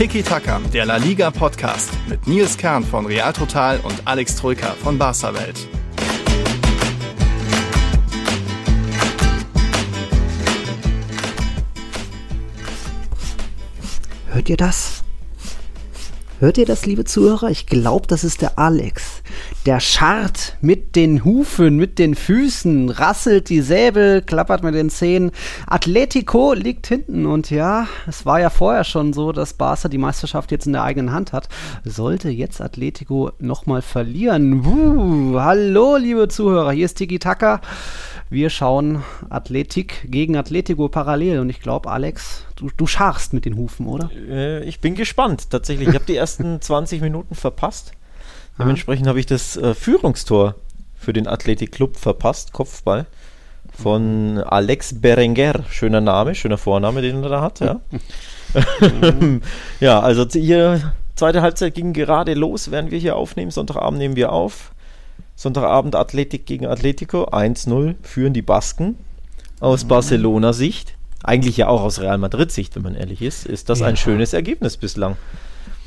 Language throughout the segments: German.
Tiki Taka, der La Liga Podcast mit Nils Kern von Real Total und Alex Troika von Barca Welt. Hört ihr das? Hört ihr das, liebe Zuhörer? Ich glaube, das ist der Alex. Der scharrt mit den Hufen, mit den Füßen, rasselt die Säbel, klappert mit den Zähnen. Atletico liegt hinten und ja, es war ja vorher schon so, dass Barca die Meisterschaft jetzt in der eigenen Hand hat. Sollte jetzt Atletico nochmal verlieren. Wuh, hallo, liebe Zuhörer, hier ist Tiki Taka. Wir schauen Athletik gegen Atletico parallel und ich glaube, Alex, du, du scharfst mit den Hufen, oder? Äh, ich bin gespannt, tatsächlich. Ich habe die ersten 20 Minuten verpasst. Dementsprechend habe ich das äh, Führungstor für den Athletic Club verpasst, Kopfball, von Alex Berenguer. Schöner Name, schöner Vorname, den er da hat, ja. ja, also hier, zweite Halbzeit ging gerade los, während wir hier aufnehmen. Sonntagabend nehmen wir auf. Sonntagabend Athletik gegen Atletico, 1-0 führen die Basken. Aus Barcelona-Sicht, eigentlich ja auch aus Real Madrid-Sicht, wenn man ehrlich ist, ist das Ja. ein schönes Ergebnis bislang.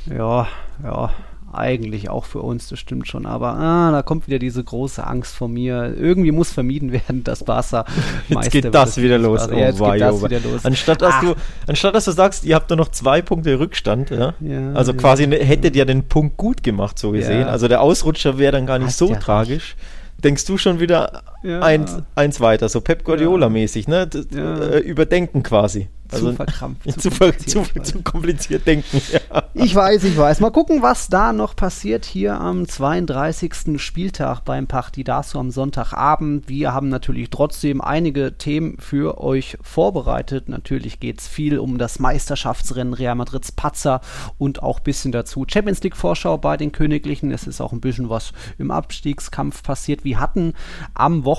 Ja, ja, eigentlich auch für uns, das stimmt schon. Aber ah, da kommt wieder diese große Angst von mir. Irgendwie muss vermieden werden, dass Barca Jetzt geht das wieder los. Ja, jetzt wei, geht das wei. wieder los. Anstatt dass, Ach. du, anstatt dass du sagst, ihr habt nur noch zwei Punkte Rückstand, ja? Ja, also ja. quasi ne- hättet ihr den Punkt gut gemacht, so gesehen. Ja. Also der Ausrutscher wäre dann gar nicht Hast so ja tragisch. Denkst du schon wieder Ja. eins, eins weiter, so Pep Guardiola-mäßig, ne? Ja. äh, überdenken quasi. zu verkrampft. zu, ver- kompliziert, zu, zu kompliziert denken. Ja. Ich weiß, ich weiß. Mal gucken, was da noch passiert hier am 32. Spieltag beim Partidaso am Sonntagabend. Wir haben natürlich trotzdem einige Themen für euch vorbereitet. Natürlich geht es viel um das Meisterschaftsrennen Real Madrids Patzer und auch ein bisschen dazu Champions League Vorschau bei den Königlichen. Es ist auch ein bisschen was im Abstiegskampf passiert. Wir hatten am Wochenende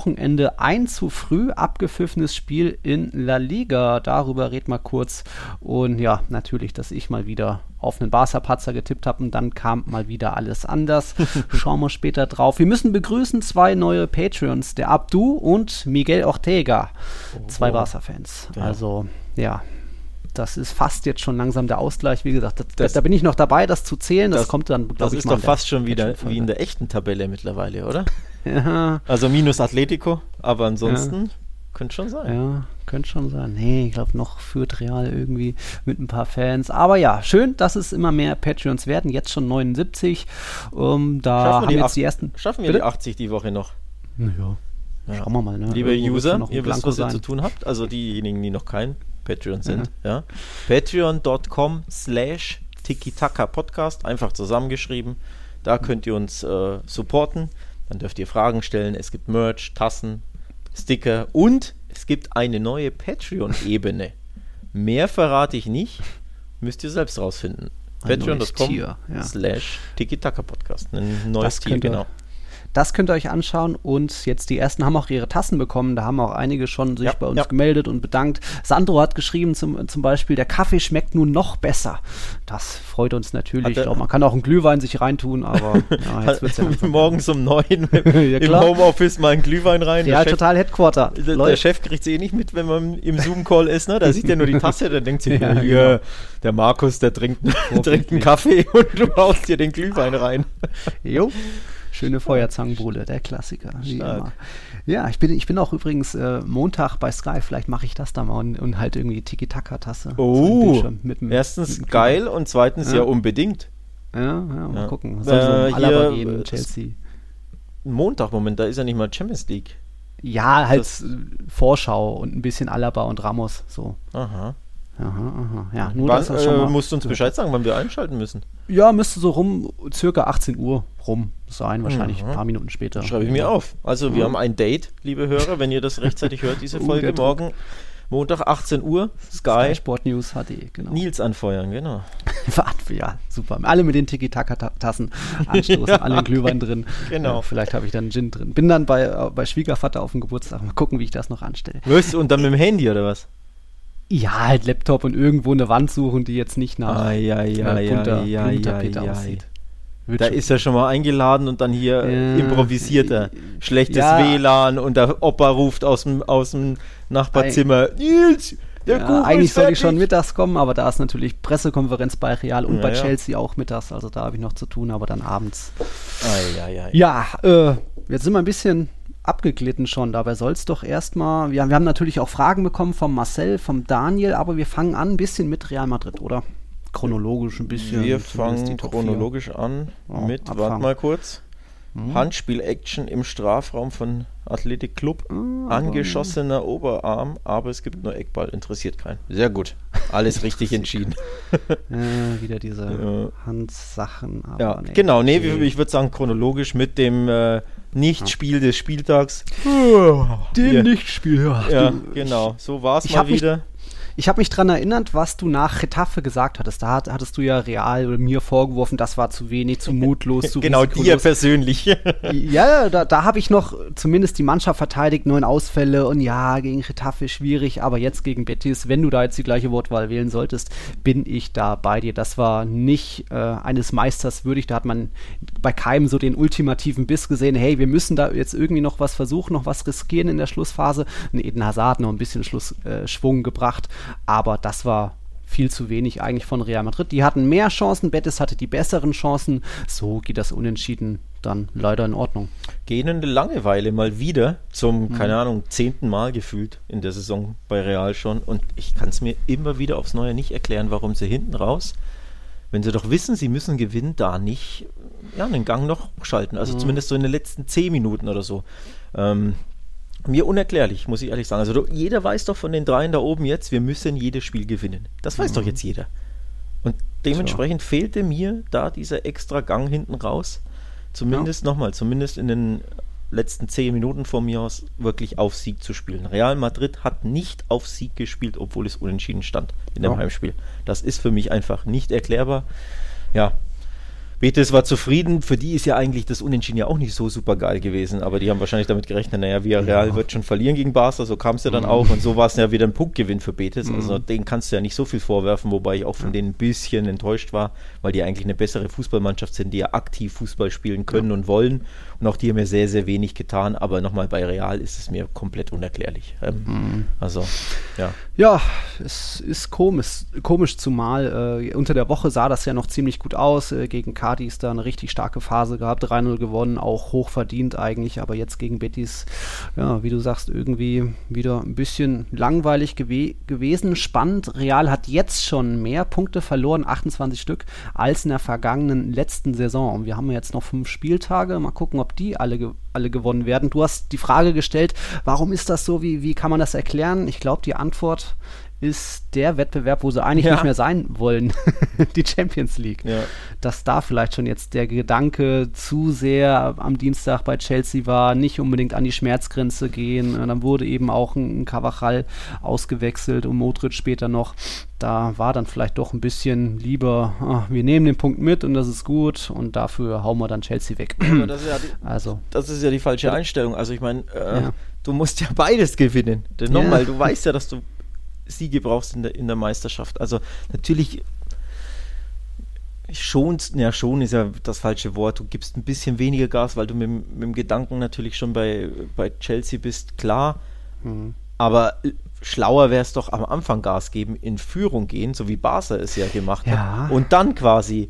ein zu früh abgepfiffenes Spiel in La Liga. Darüber red mal kurz. Und ja, natürlich, dass ich mal wieder auf einen Barca-Patzer getippt habe und dann kam mal wieder alles anders. Schauen wir später drauf. Wir müssen begrüßen zwei neue Patreons, der Abdu und Miguel Ortega. Zwei Barca-Fans. Also, ja. Das ist fast jetzt schon langsam der Ausgleich. Wie gesagt, das, Das- da bin ich noch dabei, das zu zählen. Das, Das- kommt dann, glaube Das ich, ist mal doch fast schon wieder Patreon-Folge. wie in der echten Tabelle mittlerweile, oder? Ja, Also minus Atletico, aber ansonsten könnte schon sein. Ja, könnte schon sein. Nee, ich glaube, noch führt Real irgendwie mit ein paar Fans. Aber ja, schön, dass es immer mehr Patreons werden. Jetzt schon 79. Ähm, da Schaffen wir haben die jetzt acht- die ersten. Schaffen wir Bitte? die 80 die Woche noch? Ja. Ja. Schauen wir mal. Ne? Liebe Irgendwo ja User, ihr wisst, was ihr sein. zu tun habt. Also diejenigen, die noch kein Patreon sind. Ja. Patreon.com slash Tiki-Taka Podcast, einfach zusammengeschrieben. Da könnt ihr uns äh, supporten. Dann dürft ihr Fragen stellen. Es gibt Merch, Tassen, Sticker und es gibt eine neue Patreon-Ebene. Mehr verrate ich nicht. Müsst ihr selbst rausfinden. Patreon.com ja. slash Tiki-Taka Podcast. Ein neues Das Tier, könnt ihr- genau. Das könnt ihr euch anschauen und jetzt die ersten haben auch ihre Tassen bekommen. Da haben auch einige schon sich Ja, bei uns ja. gemeldet und bedankt. Sandro hat geschrieben zum, zum Beispiel, der Kaffee schmeckt nun noch besser. Das freut uns natürlich. Hat Ich glaube, man kann auch einen Glühwein sich reintun, aber ja, jetzt wird's ja Morgens um neun im. Homeoffice mal einen Glühwein rein. Ja, Chef- total Headquarter. Der, der. Chef kriegt es eh nicht mit, wenn man im Zoom-Call ist, ne? Da sieht er nur die Tasse, der denkt sich, Ja, ja, genau. der Markus, der trinkt, trinkt einen Kaffee und du haust dir den Glühwein rein. Jo. Schöne Feuerzangenbowle, der Klassiker. Wie Stark. immer. Ja, ich bin, ich bin auch übrigens äh, Montag bei Sky. Vielleicht mache ich das da mal und, und halt irgendwie Tiki-Taka-Tasse. So Oh, Bildschirm mit dem- erstens mit geil und zweitens ja, Ja. unbedingt. Ja, ja, mal Ja. gucken. Soll so Äh, um Alaba gehen, äh, Chelsea. Montag, Moment, da ist ja nicht mal Champions League. Ja, halt das- Vorschau und ein bisschen Alaba und Ramos. So. Aha. Aha, aha. Ja, nur Wann, das schon äh, mal. musst du uns Bescheid sagen, wann wir einschalten müssen? Ja, müsste so rum, circa 18 Uhr rum sein, wahrscheinlich Mhm. ein paar Minuten später. Schreibe ich mir auf. Also wir Ja. haben ein Date, liebe Hörer, wenn ihr das rechtzeitig hört, diese Oh, Folge morgen, Montag 18 Uhr, Sky Sky, Sport News HD, genau. Nils anfeuern, genau. ja, super. Alle mit den Tiki-Taka-Tassen anstoßen, Ja, alle in Glühwein drin. genau. Ja, vielleicht habe ich dann Gin drin. Bin dann bei, äh, bei Schwiegervater auf dem Geburtstag. Mal gucken, wie ich das noch anstelle. Was? Und dann mit dem Handy oder was? Ja, halt Laptop und irgendwo eine Wand suchen, die jetzt nicht nach ai, äh, bunter aussieht. Wird Da schon- ist er schon mal eingeladen und dann hier äh, improvisiert er. Schlechtes. WLAN und der Opa ruft aus dem, aus dem Nachbarzimmer, Nils, Der ja, eigentlich soll ich schon mittags kommen, aber da ist natürlich Pressekonferenz bei Real und ja, bei. Chelsea auch mittags. Also da habe ich noch zu tun, aber dann abends. Ah, ja, ja, äh, jetzt sind wir ein bisschen abgeglitten schon. Dabei soll es doch erstmal. Wir, wir haben natürlich auch Fragen bekommen vom Marcel, vom Daniel, aber wir fangen an ein bisschen mit Real Madrid, oder? Chronologisch ein bisschen. Wir fangen chronologisch an mit, warte mal kurz. Mhm. Handspiel-Action im Strafraum von Athletic Club. Mhm. Angeschossener Oberarm, aber es gibt nur Eckball, interessiert keinen. Sehr gut. Alles richtig entschieden. äh, wieder diese ja. Handsachen. ja, nee, genau. Nee, okay. ich würde sagen, chronologisch mit dem äh, Nichtspiel des Spieltags. Dem Nichtspiel, ja. ja genau. So war es mal wieder. Ich habe mich daran erinnert, was du nach Retafe gesagt hattest. Da hat, hattest du ja real oder mir vorgeworfen, das war zu wenig, zu mutlos, zu Genau, dir persönlich. ja, da, da habe ich noch zumindest die Mannschaft verteidigt, neun Ausfälle und ja, gegen Retafe schwierig, aber jetzt gegen Betis, wenn du da jetzt die gleiche Wortwahl wählen solltest, bin ich da bei dir. Das war nicht äh, eines Meisters würdig. Da hat man bei keinem so den ultimativen Biss gesehen, hey, wir müssen da jetzt irgendwie noch was versuchen, noch was riskieren in der Schlussphase. Und Eden Hazard noch ein bisschen Schlussschwung äh, gebracht aber das war viel zu wenig eigentlich von Real Madrid. Die hatten mehr Chancen, Betis hatte die besseren Chancen. So geht das unentschieden dann leider in Ordnung. Gähnende Langeweile mal wieder zum, mhm. keine Ahnung, zehnten Mal gefühlt in der Saison bei Real schon. Und ich kann es mir immer wieder aufs Neue nicht erklären, warum sie hinten raus, wenn sie doch wissen, sie müssen gewinnen, da nicht ja, einen Gang noch schalten. Also mhm. zumindest so in den letzten zehn Minuten oder so. Ähm, mir unerklärlich, muss ich ehrlich sagen. Also jeder weiß doch von den dreien da oben jetzt, wir müssen jedes Spiel gewinnen. Das weiß mhm. doch jetzt jeder. Und dementsprechend so. fehlte mir da dieser extra Gang hinten raus. Zumindest ja. nochmal, zumindest in den letzten zehn Minuten von mir aus wirklich auf Sieg zu spielen. Real Madrid hat nicht auf Sieg gespielt, obwohl es unentschieden stand in dem ja. Heimspiel. Das ist für mich einfach nicht erklärbar. Ja, Betis war zufrieden. Für die ist ja eigentlich das Unentschieden ja auch nicht so super geil gewesen, aber die haben wahrscheinlich damit gerechnet, naja, Villarreal ja. wird schon verlieren gegen Barca, so kam es ja dann mhm. auch und so war es ja wieder ein Punktgewinn für Betis. Mhm. Also den kannst du ja nicht so viel vorwerfen, wobei ich auch von denen ein bisschen enttäuscht war, weil die eigentlich eine bessere Fußballmannschaft sind, die ja aktiv Fußball spielen können ja. und wollen und auch die haben mir sehr, sehr wenig getan, aber nochmal bei Real ist es mir komplett unerklärlich. Ähm, mhm. Also, ja. Ja, es ist komisch, komisch zumal äh, unter der Woche sah das ja noch ziemlich gut aus. Äh, gegen Cadiz da eine richtig starke Phase gehabt, 3-0 gewonnen, auch hoch verdient eigentlich, aber jetzt gegen Betis, ja, wie du sagst, irgendwie wieder ein bisschen langweilig gew gewesen. Spannend, Real hat jetzt schon mehr Punkte verloren, 28 Stück, als in der vergangenen letzten Saison. Und wir haben jetzt noch fünf Spieltage. Mal gucken, ob die alle, ge alle gewonnen werden. Du hast die Frage gestellt, warum ist das so? Wie, wie kann man das erklären? Ich glaube, die Antwort ist der Wettbewerb, wo sie eigentlich ja. nicht mehr sein wollen, die Champions League. Ja. Dass da vielleicht schon jetzt der Gedanke zu sehr am Dienstag bei Chelsea war, nicht unbedingt an die Schmerzgrenze gehen. Und dann wurde eben auch ein, ein Cavachal ausgewechselt und Modric später noch. Da war dann vielleicht doch ein bisschen lieber, ach, wir nehmen den Punkt mit und das ist gut und dafür hauen wir dann Chelsea weg. Das ja die, also, das ist ja die falsche Einstellung. Also ich meine, äh, ja. du musst ja beides gewinnen. Denn nochmal, du weißt ja, dass du Siege brauchst in der, in der Meisterschaft. Also natürlich schon, ja schon ist ja das falsche Wort, du gibst ein bisschen weniger Gas, weil du mit, mit dem Gedanken natürlich schon bei, bei Chelsea bist, klar. Mhm. Aber schlauer wäre es doch am Anfang Gas geben, in Führung gehen, so wie Barca es ja gemacht ja. hat. Und dann quasi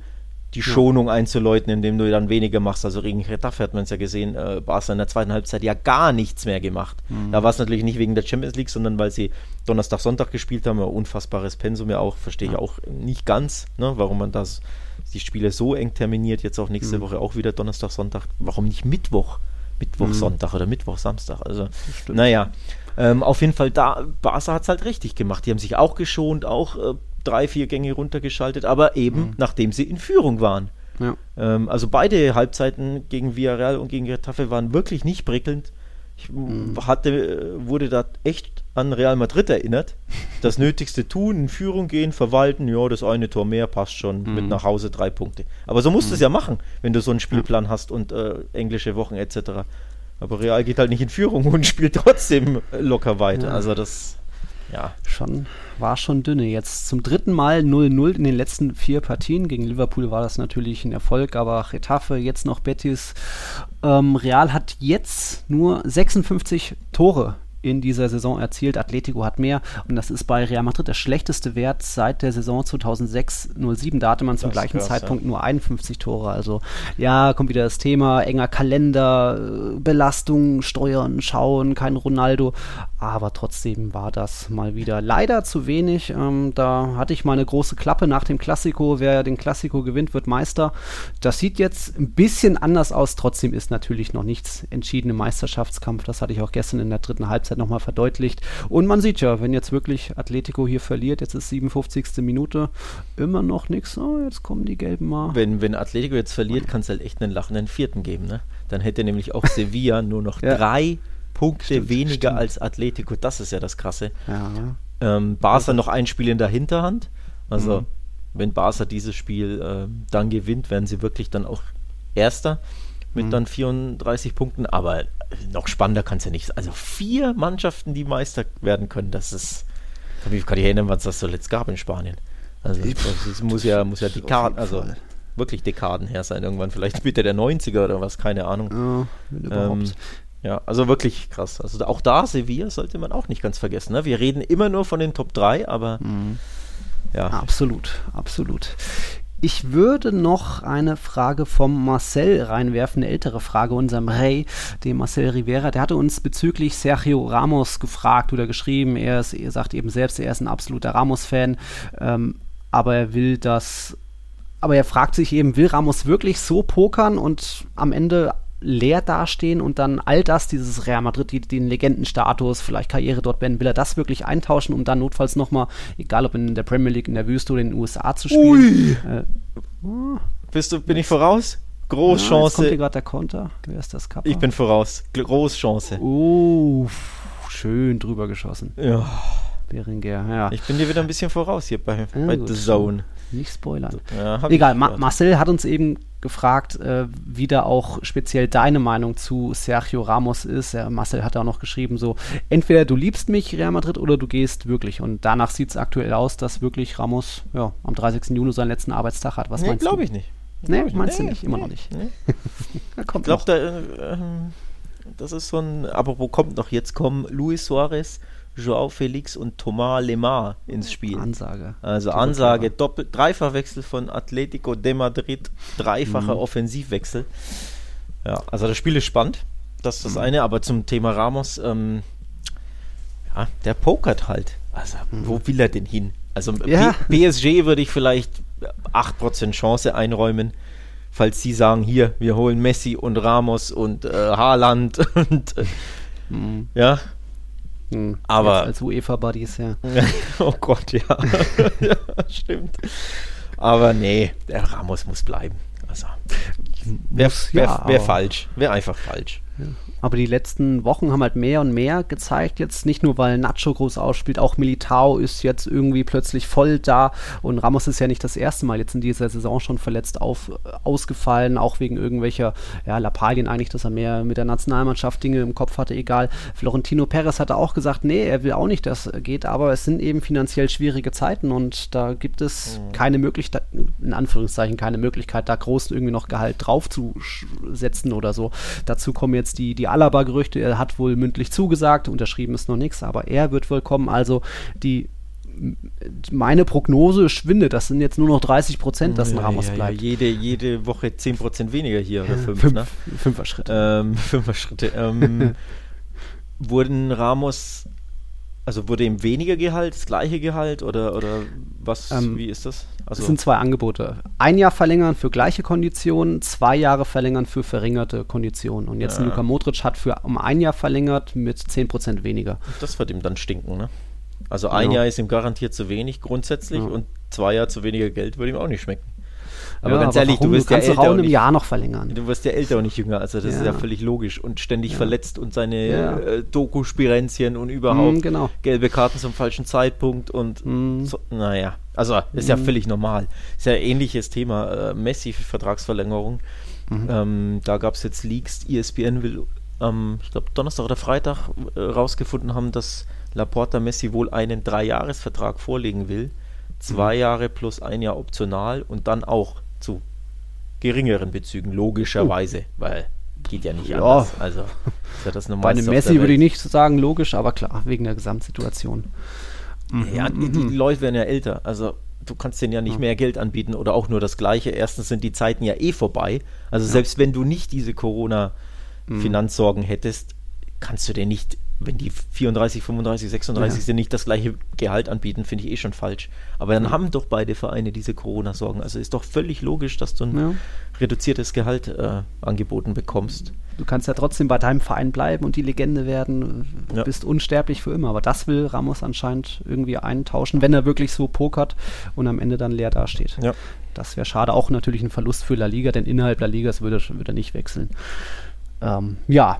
die Schonung einzuläuten, indem du dann weniger machst. Also gegen Retafe hat man es ja gesehen, äh, Barca in der zweiten Halbzeit ja gar nichts mehr gemacht. Mhm. Da war es natürlich nicht wegen der Champions League, sondern weil sie Donnerstag, Sonntag gespielt haben. Ein unfassbares Pensum ja auch, verstehe ich auch nicht ganz, ne, warum man das die Spiele so eng terminiert, jetzt auch nächste mhm. Woche auch wieder Donnerstag, Sonntag. Warum nicht Mittwoch? Mittwoch, mhm. Sonntag oder Mittwoch, Samstag. Also, naja. Ähm, auf jeden Fall, da, Barca hat es halt richtig gemacht. Die haben sich auch geschont, auch äh, drei, vier Gänge runtergeschaltet, aber eben mhm. nachdem sie in Führung waren. Ja. Ähm, also beide Halbzeiten gegen Villarreal und gegen Getafe waren wirklich nicht prickelnd. Ich mhm. hatte, wurde da echt an Real Madrid erinnert. Das Nötigste tun, in Führung gehen, verwalten, ja, das eine Tor mehr passt schon, mhm. mit nach Hause drei Punkte. Aber so musst du es mhm. ja machen, wenn du so einen Spielplan hast und äh, englische Wochen etc. Aber Real geht halt nicht in Führung und spielt trotzdem locker weiter. Ja. Also das ja. Schon, war schon dünne. Jetzt zum dritten Mal 0-0 in den letzten vier Partien. Gegen Liverpool war das natürlich ein Erfolg, aber Retafe, jetzt noch Betis. Ähm, Real hat jetzt nur 56 Tore in dieser Saison erzielt. Atletico hat mehr und das ist bei Real Madrid der schlechteste Wert seit der Saison 2006-07. Da hatte man zum gleichen krass, Zeitpunkt ja. nur 51 Tore. Also ja, kommt wieder das Thema, enger Kalender, äh, Belastung, Steuern, Schauen, kein Ronaldo. Aber trotzdem war das mal wieder leider zu wenig. Ähm, da hatte ich mal eine große Klappe nach dem Klassiko. Wer den Klassiko gewinnt, wird Meister. Das sieht jetzt ein bisschen anders aus. Trotzdem ist natürlich noch nichts entschieden im Meisterschaftskampf. Das hatte ich auch gestern in der dritten Halbzeit nochmal verdeutlicht. Und man sieht ja, wenn jetzt wirklich Atletico hier verliert, jetzt ist 57. Minute, immer noch nichts. Oh, jetzt kommen die Gelben mal. Wenn, wenn Atletico jetzt verliert, kann es halt echt einen lachenden Vierten geben. Ne? Dann hätte nämlich auch Sevilla nur noch ja. drei Punkte stimmt, weniger stimmt. als Atletico. Das ist ja das Krasse. Ja. Ähm, Barca also. noch ein Spiel in der Hinterhand. Also, mhm. wenn Barca dieses Spiel äh, dann gewinnt, werden sie wirklich dann auch Erster mit mhm. dann 34 Punkten. Aber noch spannender kann es ja nicht sein. Also, vier Mannschaften, die Meister werden können, das ist. Wie kann ich erinnern, was es das zuletzt gab in Spanien? Also, es muss ja, muss ja Dekaden, also wirklich Dekaden her sein. Irgendwann vielleicht Mitte der 90er oder was, keine Ahnung. Ja, ähm, ja, also wirklich krass. Also auch da, Sevilla sollte man auch nicht ganz vergessen. Ne? Wir reden immer nur von den Top 3, aber mhm. ja. Absolut, absolut. Ich würde noch eine Frage vom Marcel reinwerfen, eine ältere Frage, unserem Rey, dem Marcel Rivera. Der hatte uns bezüglich Sergio Ramos gefragt oder geschrieben. Er, ist, er sagt eben selbst, er ist ein absoluter Ramos-Fan, ähm, aber er will das aber er fragt sich eben, will Ramos wirklich so pokern und am Ende leer dastehen und dann all das, dieses Real Madrid, die, den Legendenstatus, vielleicht Karriere dort beenden, will er das wirklich eintauschen, um dann notfalls nochmal, egal ob in der Premier League, in der Wüste oder in den USA zu spielen. Ui. Äh, Bist du, bin ich voraus? Großchance. Ja, jetzt kommt hier gerade der Konter. Wer ist das Kappa? Ich bin voraus. Großchance. Uh, schön drüber geschossen. Ja. Beringer, ja. Ich bin dir wieder ein bisschen voraus hier bei, ja, bei The Zone. Nicht spoilern. Ja, Egal, Ma Marcel hat uns eben gefragt, äh, wie da auch speziell deine Meinung zu Sergio Ramos ist. Ja, Marcel hat da auch noch geschrieben, so, entweder du liebst mich, Real Madrid, oder du gehst wirklich. Und danach sieht es aktuell aus, dass wirklich Ramos ja, am 30. Juni seinen letzten Arbeitstag hat. Was nee, meinst du? glaube ich nicht. Nee, glaub meinst nee, du nicht? Immer nee, noch nicht. Ich glaube, da, äh, das ist so ein, aber wo kommt noch? Jetzt kommen Luis Suarez, Joao Felix und Thomas Lemar ins Spiel. Ansage. Also Ansage, Doppel, Dreifachwechsel von Atletico de Madrid, dreifacher mhm. Offensivwechsel. Ja, also das Spiel ist spannend. Das ist das mhm. eine, aber zum Thema Ramos, ähm, ja, der pokert halt. Also, mhm. wo will er denn hin? Also ja. PSG würde ich vielleicht 8% Chance einräumen, falls sie sagen, hier, wir holen Messi und Ramos und äh, Haaland und äh, mhm. ja, hm, aber als UEFA-Buddies, ja. oh Gott, ja. ja. Stimmt. Aber nee, der Ramos muss bleiben. Also, wäre wär, ja, wär falsch. Wäre einfach falsch. Ja. Aber die letzten Wochen haben halt mehr und mehr gezeigt, jetzt nicht nur, weil Nacho groß ausspielt, auch Militao ist jetzt irgendwie plötzlich voll da und Ramos ist ja nicht das erste Mal jetzt in dieser Saison schon verletzt auf, ausgefallen, auch wegen irgendwelcher ja, Lappalien eigentlich, dass er mehr mit der Nationalmannschaft Dinge im Kopf hatte, egal. Florentino Perez hatte auch gesagt, nee, er will auch nicht, dass es geht, aber es sind eben finanziell schwierige Zeiten und da gibt es mhm. keine Möglichkeit, in Anführungszeichen keine Möglichkeit, da groß irgendwie noch Gehalt draufzusetzen oder so. Dazu kommen jetzt die, die Alaba-Gerüchte. Er hat wohl mündlich zugesagt, unterschrieben ist noch nichts, aber er wird wohl kommen. Also die meine Prognose schwindet. Das sind jetzt nur noch 30 Prozent, dass ein Ramos ja, bleibt. Ja, jede, jede Woche 10 Prozent weniger hier oder fünf, fünf ne? Fünfer-Schritte. Ähm, Fünfer-Schritte. Ähm, wurden Ramos also wurde ihm weniger Gehalt, das gleiche Gehalt oder, oder was, ähm, wie ist das? Also es sind zwei Angebote. Ein Jahr verlängern für gleiche Konditionen, zwei Jahre verlängern für verringerte Konditionen. Und jetzt ja. Luka Modric hat für um ein Jahr verlängert mit 10% weniger. Das wird ihm dann stinken, ne? Also ein ja. Jahr ist ihm garantiert zu wenig grundsätzlich ja. und zwei Jahre zu weniger Geld würde ihm auch nicht schmecken. Aber ja, ganz aber ehrlich, warum? du wirst du ja älter. und nicht, Jahr noch verlängern. Du wirst ja älter und nicht jünger, also das ja. ist ja völlig logisch. Und ständig verletzt und seine ja. äh, Doku-Spirenzien und überhaupt mm, genau. gelbe Karten zum falschen Zeitpunkt und mm. so, naja, also ist ja völlig normal. Ist ja ein ähnliches Thema, äh, Messi-Vertragsverlängerung. Mhm. Ähm, da gab es jetzt Leaks, ESPN will, ähm, ich glaube Donnerstag oder Freitag äh, rausgefunden haben, dass Laporta Messi wohl einen Dreijahresvertrag vorlegen will. Zwei mhm. Jahre plus ein Jahr optional und dann auch zu geringeren Bezügen, logischerweise, oh. weil geht ja nicht Ja. anders. Also, das ist ja das Bei einem Messi würde ich nicht sagen, logisch, aber klar, wegen der Gesamtsituation. Ja, die, Mhm. die Leute werden ja älter. Also du kannst denen ja nicht mehr Geld anbieten oder auch nur das Gleiche. Erstens sind die Zeiten ja eh vorbei. Also selbst wenn du nicht diese Corona-Finanzsorgen Mhm. hättest, kannst du dir nicht, wenn die 34, 35, 36 Ja. sind, nicht das gleiche Gehalt anbieten, finde ich eh schon falsch. Aber dann haben doch beide Vereine diese Corona-Sorgen. Also ist doch völlig logisch, dass du ein Ja. reduziertes Gehalt äh, angeboten bekommst. Du kannst ja trotzdem bei deinem Verein bleiben und die Legende werden, Ja. bist unsterblich für immer. Aber das will Ramos anscheinend irgendwie eintauschen, wenn er wirklich so pokert und am Ende dann leer dasteht. Ja. Das wäre schade. Auch natürlich ein Verlust für La Liga, denn innerhalb La Ligas würde, würde er nicht wechseln. Ähm, ja,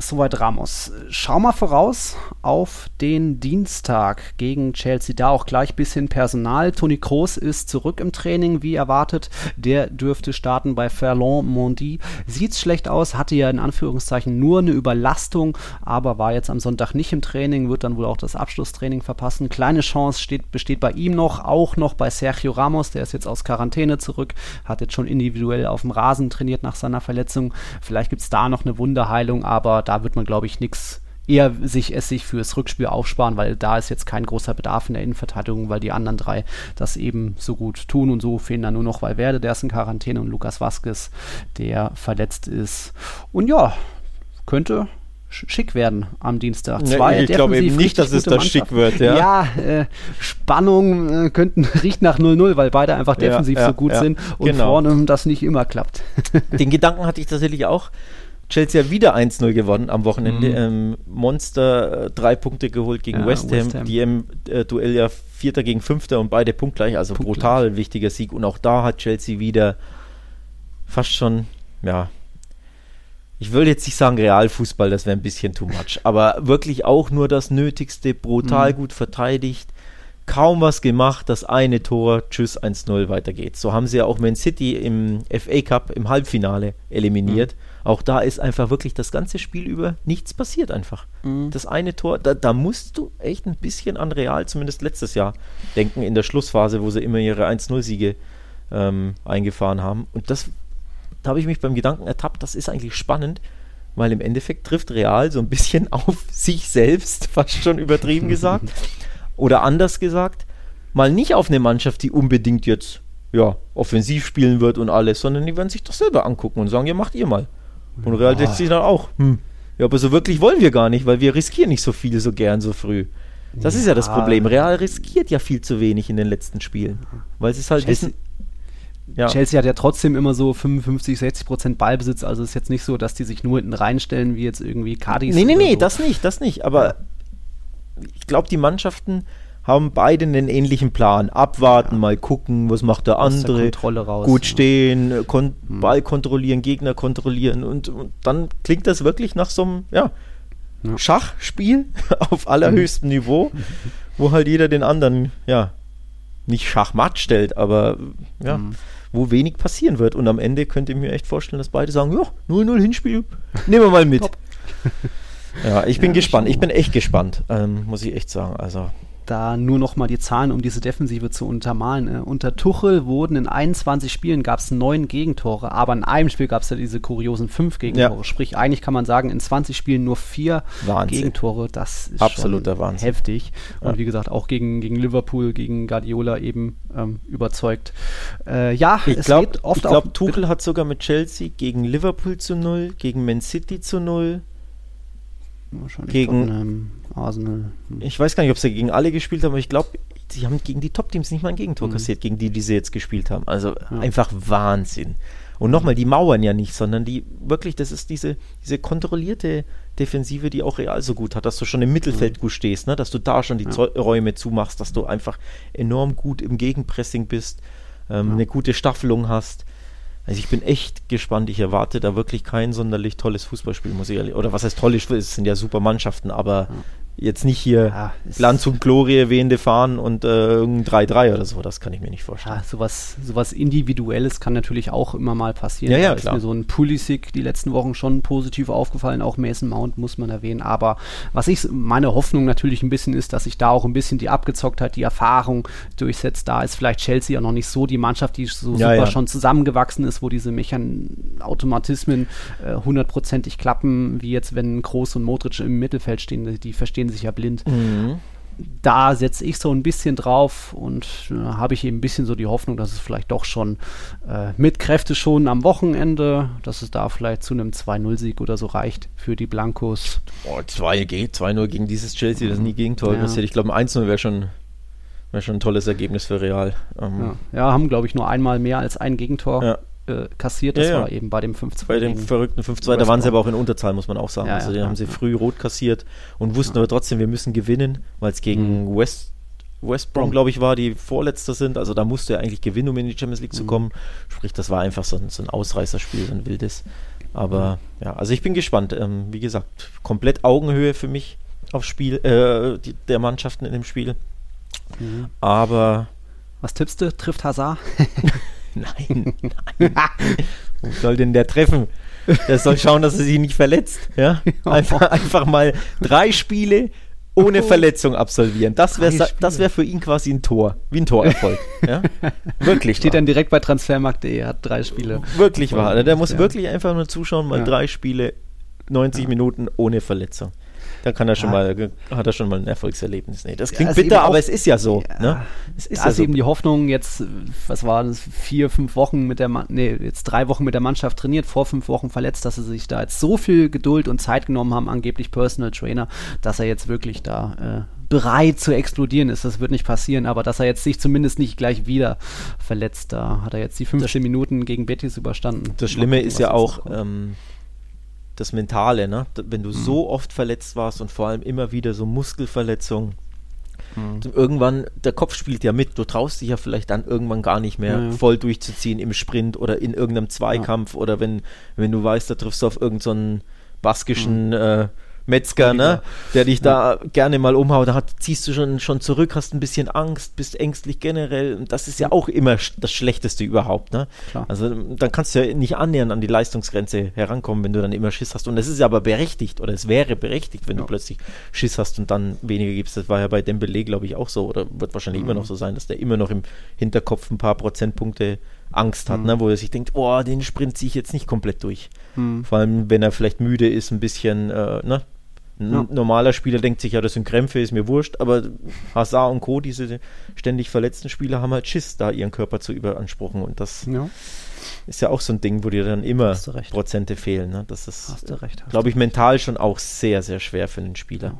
soweit Ramos. Schau mal voraus auf den Dienstag gegen Chelsea. Da auch gleich bisschen Personal. Toni Kroos ist zurück im Training, wie erwartet. Der dürfte starten bei Ferland Mondi. Sieht schlecht aus, hatte ja in Anführungszeichen nur eine Überlastung, aber war jetzt am Sonntag nicht im Training, wird dann wohl auch das Abschlusstraining verpassen. Kleine Chance steht, besteht bei ihm noch, auch noch bei Sergio Ramos, der ist jetzt aus Quarantäne zurück, hat jetzt schon individuell auf dem Rasen trainiert nach seiner Verletzung. Vielleicht gibt es da noch eine Wunderheilung, aber da wird man, glaube ich, nichts eher sich es sich fürs Rückspiel aufsparen, weil da ist jetzt kein großer Bedarf in der Innenverteidigung, weil die anderen drei das eben so gut tun und so fehlen dann nur noch Valverde, der ist in Quarantäne und Lukas Vazquez, der verletzt ist. Und ja, könnte sch- schick werden am Dienstag. Nee, Zwei ich glaube eben nicht, dass es da schick wird, ja. äh, Spannung äh, könnten riecht nach 0-0, weil beide einfach Ja, defensiv ja, so gut ja, sind und genau. vorne das nicht immer klappt. Den Gedanken hatte ich tatsächlich auch. Chelsea hat wieder 1-0 gewonnen am Wochenende. Ähm, Monster äh, drei Punkte geholt gegen Mhm. Ja, West, Ham. West Ham. Die im äh, Duell ja Vierter gegen Fünfter und beide punktgleich. Also Punktgleich. brutal wichtiger Sieg. Und auch da hat Chelsea wieder fast schon, ja, ich will jetzt nicht sagen Realfußball, das wäre ein bisschen too much, aber wirklich auch nur das Nötigste, brutal Mhm. gut verteidigt, kaum was gemacht, das eine Tor, tschüss, 1-0, weiter geht's. So haben sie ja auch Man City im FA Cup im Halbfinale eliminiert. Auch da ist einfach wirklich das ganze Spiel über nichts passiert einfach. Mhm. Das eine Tor, da, da musst du echt ein bisschen an Real, zumindest letztes Jahr, denken, in der Schlussphase, wo sie immer ihre 1-0-Siege ähm, eingefahren haben. Und das, da habe ich mich beim Gedanken ertappt, das ist eigentlich spannend, weil im Endeffekt trifft Real so ein bisschen auf sich selbst, fast schon übertrieben gesagt. Oder anders gesagt, mal nicht auf eine Mannschaft, die unbedingt jetzt ja, offensiv spielen wird und alles, sondern die werden sich doch selber angucken und sagen, ja, macht ihr mal. Und Real denkt sich dann auch, hm, ja, aber so wirklich wollen wir gar nicht, weil wir riskieren nicht so viel so gern so früh. Das ist ja das Ja. Problem. Real riskiert ja viel zu wenig in den letzten Spielen, weil sie es halt Chelsea- wissen. Ja. Chelsea hat ja trotzdem immer so 55, 60 Prozent Ballbesitz, also ist jetzt nicht so, dass die sich nur hinten reinstellen, wie jetzt irgendwie Cadiz. Nee, nee, nee, so. das nicht, das nicht. Aber ich glaube, die Mannschaften haben beide einen ähnlichen Plan. Abwarten, mal gucken, was macht der Aus der andere. Kontrolle raus, gut ja. Hm. stehen, kon Ball kontrollieren, Gegner kontrollieren. Und, und dann klingt das wirklich nach so einem ja, Ja. Schachspiel auf allerhöchstem Niveau, wo halt jeder den anderen, ja, nicht Schachmatt stellt, aber ja, Mhm. wo wenig passieren wird. Und am Ende könnt ihr mir echt vorstellen, dass beide sagen, ja, 0-0 Hinspiel, nehmen wir mal mit. Ja, ich bin Ja, gespannt. Ich bin echt gespannt, ähm, muss ich echt sagen. Also, Da nur noch mal die Zahlen, um diese Defensive zu untermalen. Äh, unter Tuchel wurden in 21 Spielen gab es neun Gegentore, aber in einem Spiel gab es ja diese kuriosen fünf Gegentore. Ja. Sprich, eigentlich kann man sagen, in 20 Spielen nur vier Wahnsinn. Gegentore. Das ist Absoluter schon Wahnsinn. heftig. Und Ja. wie gesagt, auch gegen, gegen Liverpool, gegen Guardiola eben ähm, überzeugt. Äh, ja, ich es glaube, geht oft glaub, auch Tuchel hat sogar mit Chelsea gegen Liverpool zu 0, gegen Man City zu 0. Wahrscheinlich gegen- Tottenham, Arsenal. hm. Ich weiß gar nicht, ob sie gegen alle gespielt haben, aber ich glaube, sie haben gegen die Top-Teams nicht mal ein Gegentor Mhm. kassiert, gegen die, die sie jetzt gespielt haben. Also Ja. einfach Wahnsinn. Und nochmal, die mauern ja nicht, sondern die wirklich, das ist diese, diese kontrollierte Defensive, die auch Real so gut hat, dass du schon im Mittelfeld gut stehst, ne? dass du da schon die Ja. Räume zumachst, dass du einfach enorm gut im Gegenpressing bist, ähm, eine gute Staffelung hast. Also ich bin echt gespannt. Ich erwarte da wirklich kein sonderlich tolles Fußballspiel, muss ich ehrlich. Oder was heißt tolles? Es sind ja super Mannschaften, aber jetzt nicht hier Ja, ist- Glanz und Glorie wehende fahren und äh, irgendein 3-3 oder so. Das kann ich mir nicht vorstellen. Ja, sowas, sowas Individuelles kann natürlich auch immer mal passieren. Ja, ja, Da ist klar. mir so ein Pulisic die letzten Wochen schon positiv aufgefallen, auch Mason Mount muss man erwähnen. Aber was ich, meine Hoffnung natürlich ein bisschen ist, dass sich da auch ein bisschen die Abgezocktheit, die Erfahrung durchsetzt. Da ist vielleicht Chelsea ja noch nicht so die Mannschaft, die so Ja, super ja. schon zusammengewachsen ist, wo diese Mechan Automatismen äh, hundertprozentig klappen, wie jetzt, wenn Groß und Modric im Mittelfeld stehen. Die verstehen sich ja blind Mhm. da setze ich so ein bisschen drauf und äh, habe ich eben ein bisschen so die Hoffnung, dass es vielleicht doch schon äh, mit Kräfte schon am Wochenende, dass es da vielleicht zu einem 2-0-Sieg oder so reicht für die Blancos. Oh, 2 ge- 2-0 gegen dieses Chelsea, das nie Gegentor Ja. kassiert. Ich glaube, ein 1-0 wäre schon, wär schon ein tolles Ergebnis für Real. Ähm, Ja, ja haben, glaube ich, nur einmal mehr als ein Gegentor Ja. Äh, kassiert. Das Ja, war eben bei dem 5-2. Bei dem verrückten 5-2, da waren sie aber auch in Unterzahl, muss man auch sagen. Also, ja, haben sie früh rot kassiert und wussten aber trotzdem, wir müssen gewinnen, weil es gegen West, West Brom, glaube ich, war, die Vorletzter sind. Also da musste er eigentlich gewinnen, um in die Champions League zu kommen. Sprich, das war einfach so ein, so ein Ausreißerspiel, so ein wildes. Aber ja, also ich bin gespannt. Ähm, wie gesagt, komplett Augenhöhe für mich aufs Spiel, äh, die, der Mannschaften in dem Spiel. Mhm. Aber Was tippst du? Trifft Hazard? Nein, nein. Wo soll denn der treffen? Der soll schauen, dass er sich nicht verletzt. Ja? Einfach, einfach mal drei Spiele ohne Verletzung absolvieren. Das wäre das wär für ihn quasi ein Tor. Wie ein Torerfolg. ja? Wirklich. Steht wahr. dann direkt bei transfermarkt.de, hat drei Spiele. Wirklich wahr. Der muss Ja. wirklich einfach nur zuschauen, mal Ja. drei Spiele, 90 Minuten ohne Verletzung. Dann kann er schon Ja. mal, hat er schon mal ein Erfolgserlebnis. Nee, das Ja, klingt eben bitter, aber es ist ja so. Ja. Ne? Es ist da ja ist so. eben die Hoffnung, jetzt, was war das, vier, fünf Wochen mit der Ma nee, jetzt drei Wochen mit der Mannschaft trainiert, vor fünf Wochen verletzt, dass sie sich da jetzt so viel Geduld und Zeit genommen haben, angeblich Personal Trainer, dass er jetzt wirklich da äh, bereit zu explodieren ist. Das wird nicht passieren, aber dass er jetzt sich zumindest nicht gleich wieder verletzt, da hat er jetzt die 15 Minuten gegen Betis überstanden. Das Schlimme ist ja auch ähm, das Mentale, ne? Wenn Mhm. du so oft verletzt warst und vor allem immer wieder so Muskelverletzungen. Mhm. Irgendwann, der Kopf spielt ja mit. Du traust dich ja vielleicht dann irgendwann gar nicht mehr Ja, ja. voll durchzuziehen im Sprint oder in irgendeinem Zweikampf oder wenn, wenn du weißt, da triffst du auf irgendeinen so baskischen äh, Metzger, ne? Der dich da gerne mal umhaut, da hat, ziehst du schon, schon zurück, hast ein bisschen Angst, bist ängstlich generell. Und das ist ja auch immer das Schlechteste überhaupt. Ne? Klar. Also dann kannst du ja nicht annähernd an die Leistungsgrenze herankommen, wenn du dann immer Schiss hast. Und es ist aber berechtigt oder es wäre berechtigt, wenn Ja. du plötzlich Schiss hast und dann weniger gibst. Das war ja bei Dembele, glaube ich, auch so oder wird wahrscheinlich immer noch so sein, dass der immer noch im Hinterkopf ein paar Prozentpunkte Angst hat, ne? wo er sich denkt, oh, den Sprint ziehe ich jetzt nicht komplett durch. Mhm. Vor allem, wenn er vielleicht müde ist, ein bisschen, äh, ne? Ein Ja. normaler Spieler denkt sich, ja, das sind Krämpfe, ist mir wurscht, aber Hazard und Co., diese ständig verletzten Spieler, haben halt Schiss, da ihren Körper zu überanspruchen und das Ja, ist ja auch so ein Ding, wo dir dann immer. Prozente fehlen. Ne? Das ist, glaube ich, mental schon auch sehr, sehr schwer für einen Spieler.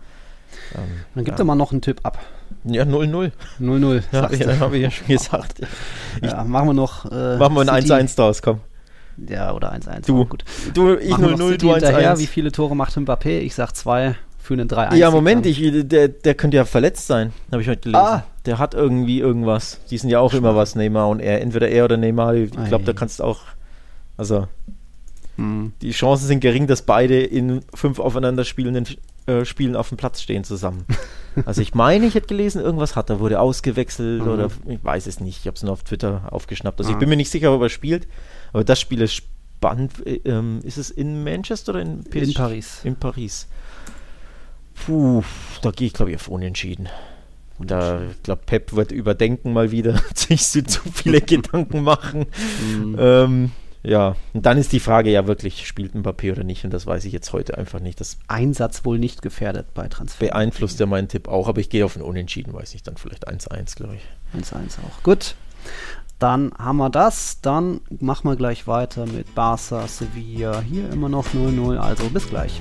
Ähm, Dann gib ja. mal noch einen Tipp ab. Ja, 0-0. 0-0. Ja, ja, habe ich ja schon gesagt. Ja, machen wir noch. Äh, Machen wir ein City. 1-1 draus, komm. Ja, oder 1-1. Du, gut. du ich Machen wir noch 0-0, City du hinterher. Wie 1-1. viele Tore macht Mbappé? Ich sag zwei für einen 3-1. Ja, Moment, ich, der, der könnte ja verletzt sein, habe ich heute gelesen. Ah. Der hat irgendwie irgendwas. Die sind ja auch immer was, Neymar und er. Entweder er oder Neymar. Ich glaube, da kannst du auch. Also, Hm. die Chancen sind gering, dass beide in fünf aufeinander spielenden äh, Spielen auf dem Platz stehen zusammen. Also ich meine, ich hätte gelesen, irgendwas hat er, wurde ausgewechselt Mhm. oder ich weiß es nicht. Ich habe es nur auf Twitter aufgeschnappt. Also ich Ah. bin mir nicht sicher, ob er spielt, aber das Spiel ist spannend. Äh, Ähm, ist es in Manchester oder in In Paris. In Paris. Puh, da gehe ich glaube ich auf Unentschieden. Da, ich glaube, Pep wird überdenken mal wieder, sich zu viele Gedanken machen. Hm. Ähm, ja, und dann ist die Frage ja wirklich, spielt Mbappé oder nicht? Und das weiß ich jetzt heute einfach nicht. Das Einsatz wohl nicht gefährdet bei Transfer. beeinflusst ja meinen Tipp auch, aber ich gehe auf ein Unentschieden, weiß ich dann vielleicht 1-1, glaube ich. 1-1 auch. Gut. Dann haben wir das. Dann machen wir gleich weiter mit Barca, Sevilla. Hier immer noch 0-0. Also bis gleich.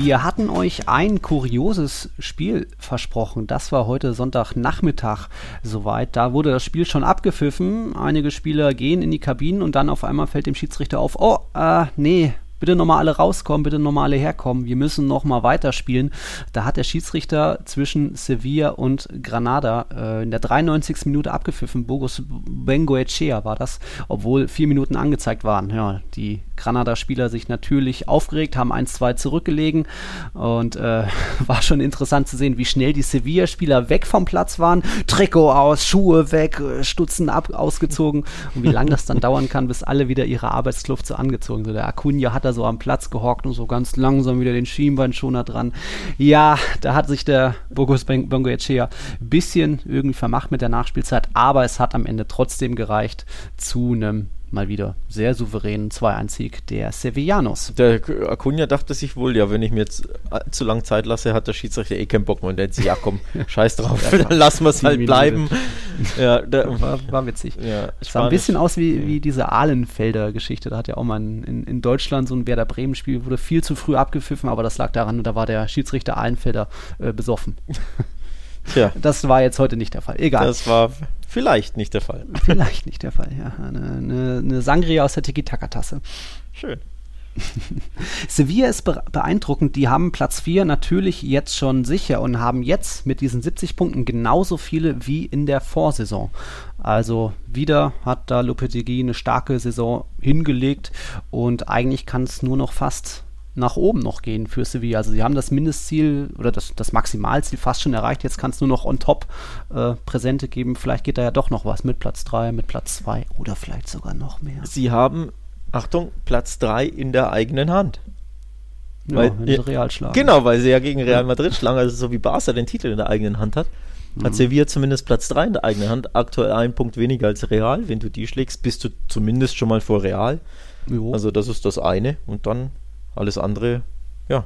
Wir hatten euch ein kurioses Spiel versprochen. Das war heute Sonntagnachmittag soweit. Da wurde das Spiel schon abgepfiffen. Einige Spieler gehen in die Kabinen und dann auf einmal fällt dem Schiedsrichter auf, oh, äh, nee, bitte nochmal alle rauskommen, bitte nochmal alle herkommen, wir müssen nochmal weiterspielen. Da hat der Schiedsrichter zwischen Sevilla und Granada äh, in der 93. Minute abgepfiffen. Bogos Bengoechea war das, obwohl vier Minuten angezeigt waren. Ja, die Granada-Spieler sich natürlich aufgeregt, haben 1-2 zurückgelegen und äh, war schon interessant zu sehen, wie schnell die Sevilla-Spieler weg vom Platz waren. Trikot aus, Schuhe weg, Stutzen ab, ausgezogen und wie lange das dann dauern kann, bis alle wieder ihre Arbeitskluft so angezogen sind. Der Acuna hat da so am Platz gehockt und so ganz langsam wieder den Schienbeinschoner dran. Ja, da hat sich der Bogos Bongoechea ein bisschen irgendwie vermacht mit der Nachspielzeit, aber es hat am Ende trotzdem gereicht zu einem mal wieder sehr souveränen 2-1-Sieg der Sevillanos. Der Acuna dachte sich wohl, ja, wenn ich mir jetzt äh, zu lange Zeit lasse, hat der Schiedsrichter eh keinen Bock mehr. Und der hat sich, ja komm, scheiß drauf, dann lassen wir es halt bleiben. ja, der, war, war, witzig. Ja, es sah ein bisschen aus wie, wie diese Ahlenfelder Geschichte. Da hat ja auch mal in, in Deutschland so ein Werder Bremen-Spiel, wurde viel zu früh abgepfiffen, aber das lag daran, da war der Schiedsrichter Ahlenfelder äh, besoffen. Tja. Das war jetzt heute nicht der Fall. Egal. Das war vielleicht nicht der Fall. Vielleicht nicht der Fall, ja. Eine, eine, eine Sangria aus der Tiki-Taka-Tasse. Schön. Sevilla ist beeindruckend. Die haben Platz 4 natürlich jetzt schon sicher und haben jetzt mit diesen 70 Punkten genauso viele wie in der Vorsaison. Also wieder hat da Lopetegui eine starke Saison hingelegt und eigentlich kann es nur noch fast nach oben noch gehen für Sevilla. Also sie haben das Mindestziel oder das, das Maximalziel fast schon erreicht. Jetzt kann es nur noch on top äh, Präsente geben. Vielleicht geht da ja doch noch was mit Platz 3, mit Platz 2 oder vielleicht sogar noch mehr. Sie haben, Achtung, Platz 3 in der eigenen Hand. Ja, weil, wenn sie Real schlagen. Genau, weil sie ja gegen Real Madrid schlagen, also so wie Barca den Titel in der eigenen Hand hat. Hat mhm. Sevilla zumindest Platz 3 in der eigenen Hand. Aktuell ein Punkt weniger als Real. Wenn du die schlägst, bist du zumindest schon mal vor Real. Jo. Also das ist das eine. Und dann alles andere, ja.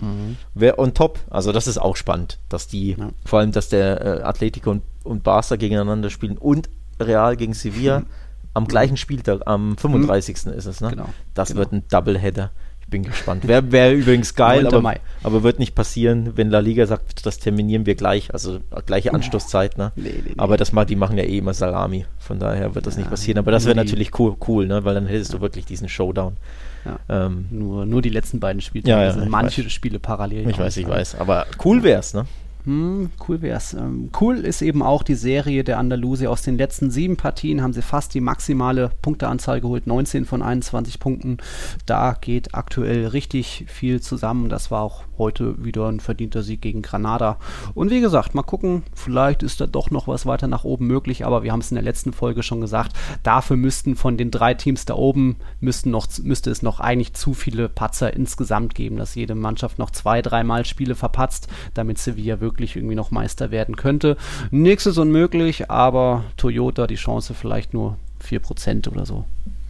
Mhm. Wer on top, also das ist auch spannend, dass die, ja. vor allem, dass der äh, Atletico und, und Barca gegeneinander spielen und Real gegen Sevilla mhm. am gleichen Spieltag, am 35. Mhm. ist es, ne? Genau. Das genau. wird ein Doubleheader. Ich bin gespannt. Wäre wär übrigens geil, aber, aber, wird nicht passieren, wenn La Liga sagt, das terminieren wir gleich, also gleiche Anstoßzeit, ne? Nee, nee, nee. Aber das mal, die machen ja eh immer Salami, von daher wird das ja, nicht passieren. Aber das wäre natürlich cool, cool, ne? Weil dann hättest du wirklich diesen Showdown. Ja. Ähm, nur, nur die letzten beiden Spiele. Ja, ja, manche weiß. Spiele parallel. Ich weiß, ich weiß. Aber cool wär's, ne? Hm, cool wär's. Ähm, cool ist eben auch die Serie der Andalusier. Aus den letzten sieben Partien haben sie fast die maximale Punkteanzahl geholt, 19 von 21 Punkten. Da geht aktuell richtig viel zusammen. Das war auch heute wieder ein verdienter Sieg gegen Granada. Und wie gesagt, mal gucken, vielleicht ist da doch noch was weiter nach oben möglich, aber wir haben es in der letzten Folge schon gesagt, dafür müssten von den drei Teams da oben müssten noch, müsste es noch eigentlich zu viele Patzer insgesamt geben, dass jede Mannschaft noch zwei, dreimal Spiele verpatzt, damit Sevilla wirklich irgendwie noch Meister werden könnte. Nichts ist unmöglich, aber Toyota die Chance vielleicht nur 4% oder so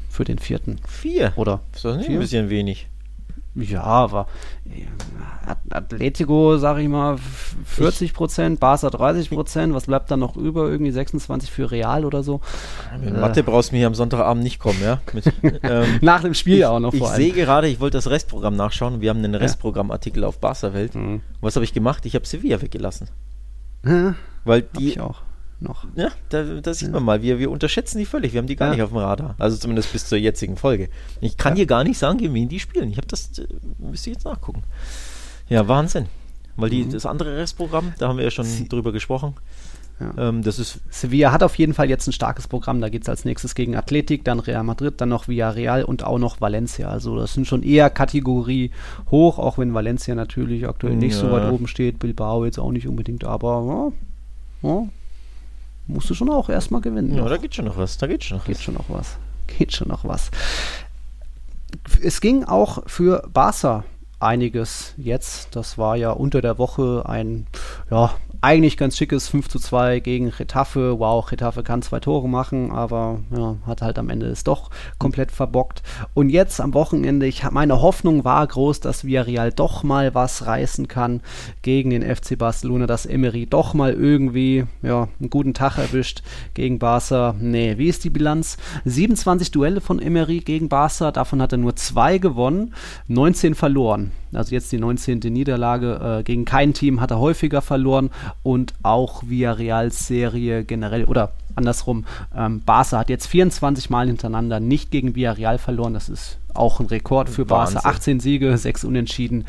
für den vierten. Vier? Oder? Ist das nicht vier? ein bisschen wenig? Ja, aber Atletico, sag ich mal, 40 Prozent, Barca 30 Prozent, was bleibt dann noch über? Irgendwie 26 für Real oder so? Mit äh, Mathe brauchst du mir hier am Sonntagabend nicht kommen, ja? Mit, ähm, Nach dem Spiel ich, auch noch Ich sehe gerade, ich wollte das Restprogramm nachschauen. Wir haben einen Restprogrammartikel auf Barca Welt. Mhm. Was habe ich gemacht? Ich habe Sevilla weggelassen. Ja, Weil die, ich auch noch. Ja, da, da sieht ja. man mal, wir, wir unterschätzen die völlig. Wir haben die gar ja. nicht auf dem Radar. Also zumindest bis zur jetzigen Folge. Ich kann ja. dir gar nicht sagen, gegen wen die spielen. Ich habe das, äh, müsste ich jetzt nachgucken. Ja, Wahnsinn. Weil die, mhm. das andere Restprogramm, da haben wir ja schon Sie drüber gesprochen. Ja. Ähm, das ist Sevilla hat auf jeden Fall jetzt ein starkes Programm. Da geht es als nächstes gegen Athletik, dann Real Madrid, dann noch Villarreal und auch noch Valencia. Also das sind schon eher Kategorie hoch, auch wenn Valencia natürlich aktuell nicht ja. so weit oben steht. Bilbao jetzt auch nicht unbedingt, aber ja, musst du schon auch erstmal gewinnen. Ja, noch. da geht schon noch was. Da geht schon noch geht was. Schon noch was. Geht schon noch was. Es ging auch für Barca einiges jetzt. Das war ja unter der Woche ein ja, eigentlich ganz schickes 5 zu 2 gegen Retafe. Wow, Retafe kann zwei Tore machen, aber ja, hat halt am Ende es doch komplett verbockt. Und jetzt am Wochenende, ich meine Hoffnung war groß, dass Villarreal doch mal was reißen kann gegen den FC Barcelona, dass Emery doch mal irgendwie ja, einen guten Tag erwischt gegen Barca. Nee, wie ist die Bilanz? 27 Duelle von Emery gegen Barca, davon hat er nur zwei gewonnen, 19 verloren. Also jetzt die 19. Niederlage äh, gegen kein Team hat er häufiger verloren und auch Villarreals Serie generell oder andersrum. Ähm, Barca hat jetzt 24 Mal hintereinander nicht gegen Villarreal verloren. Das ist auch ein Rekord für Barca. 18 Siege, 6 Unentschieden.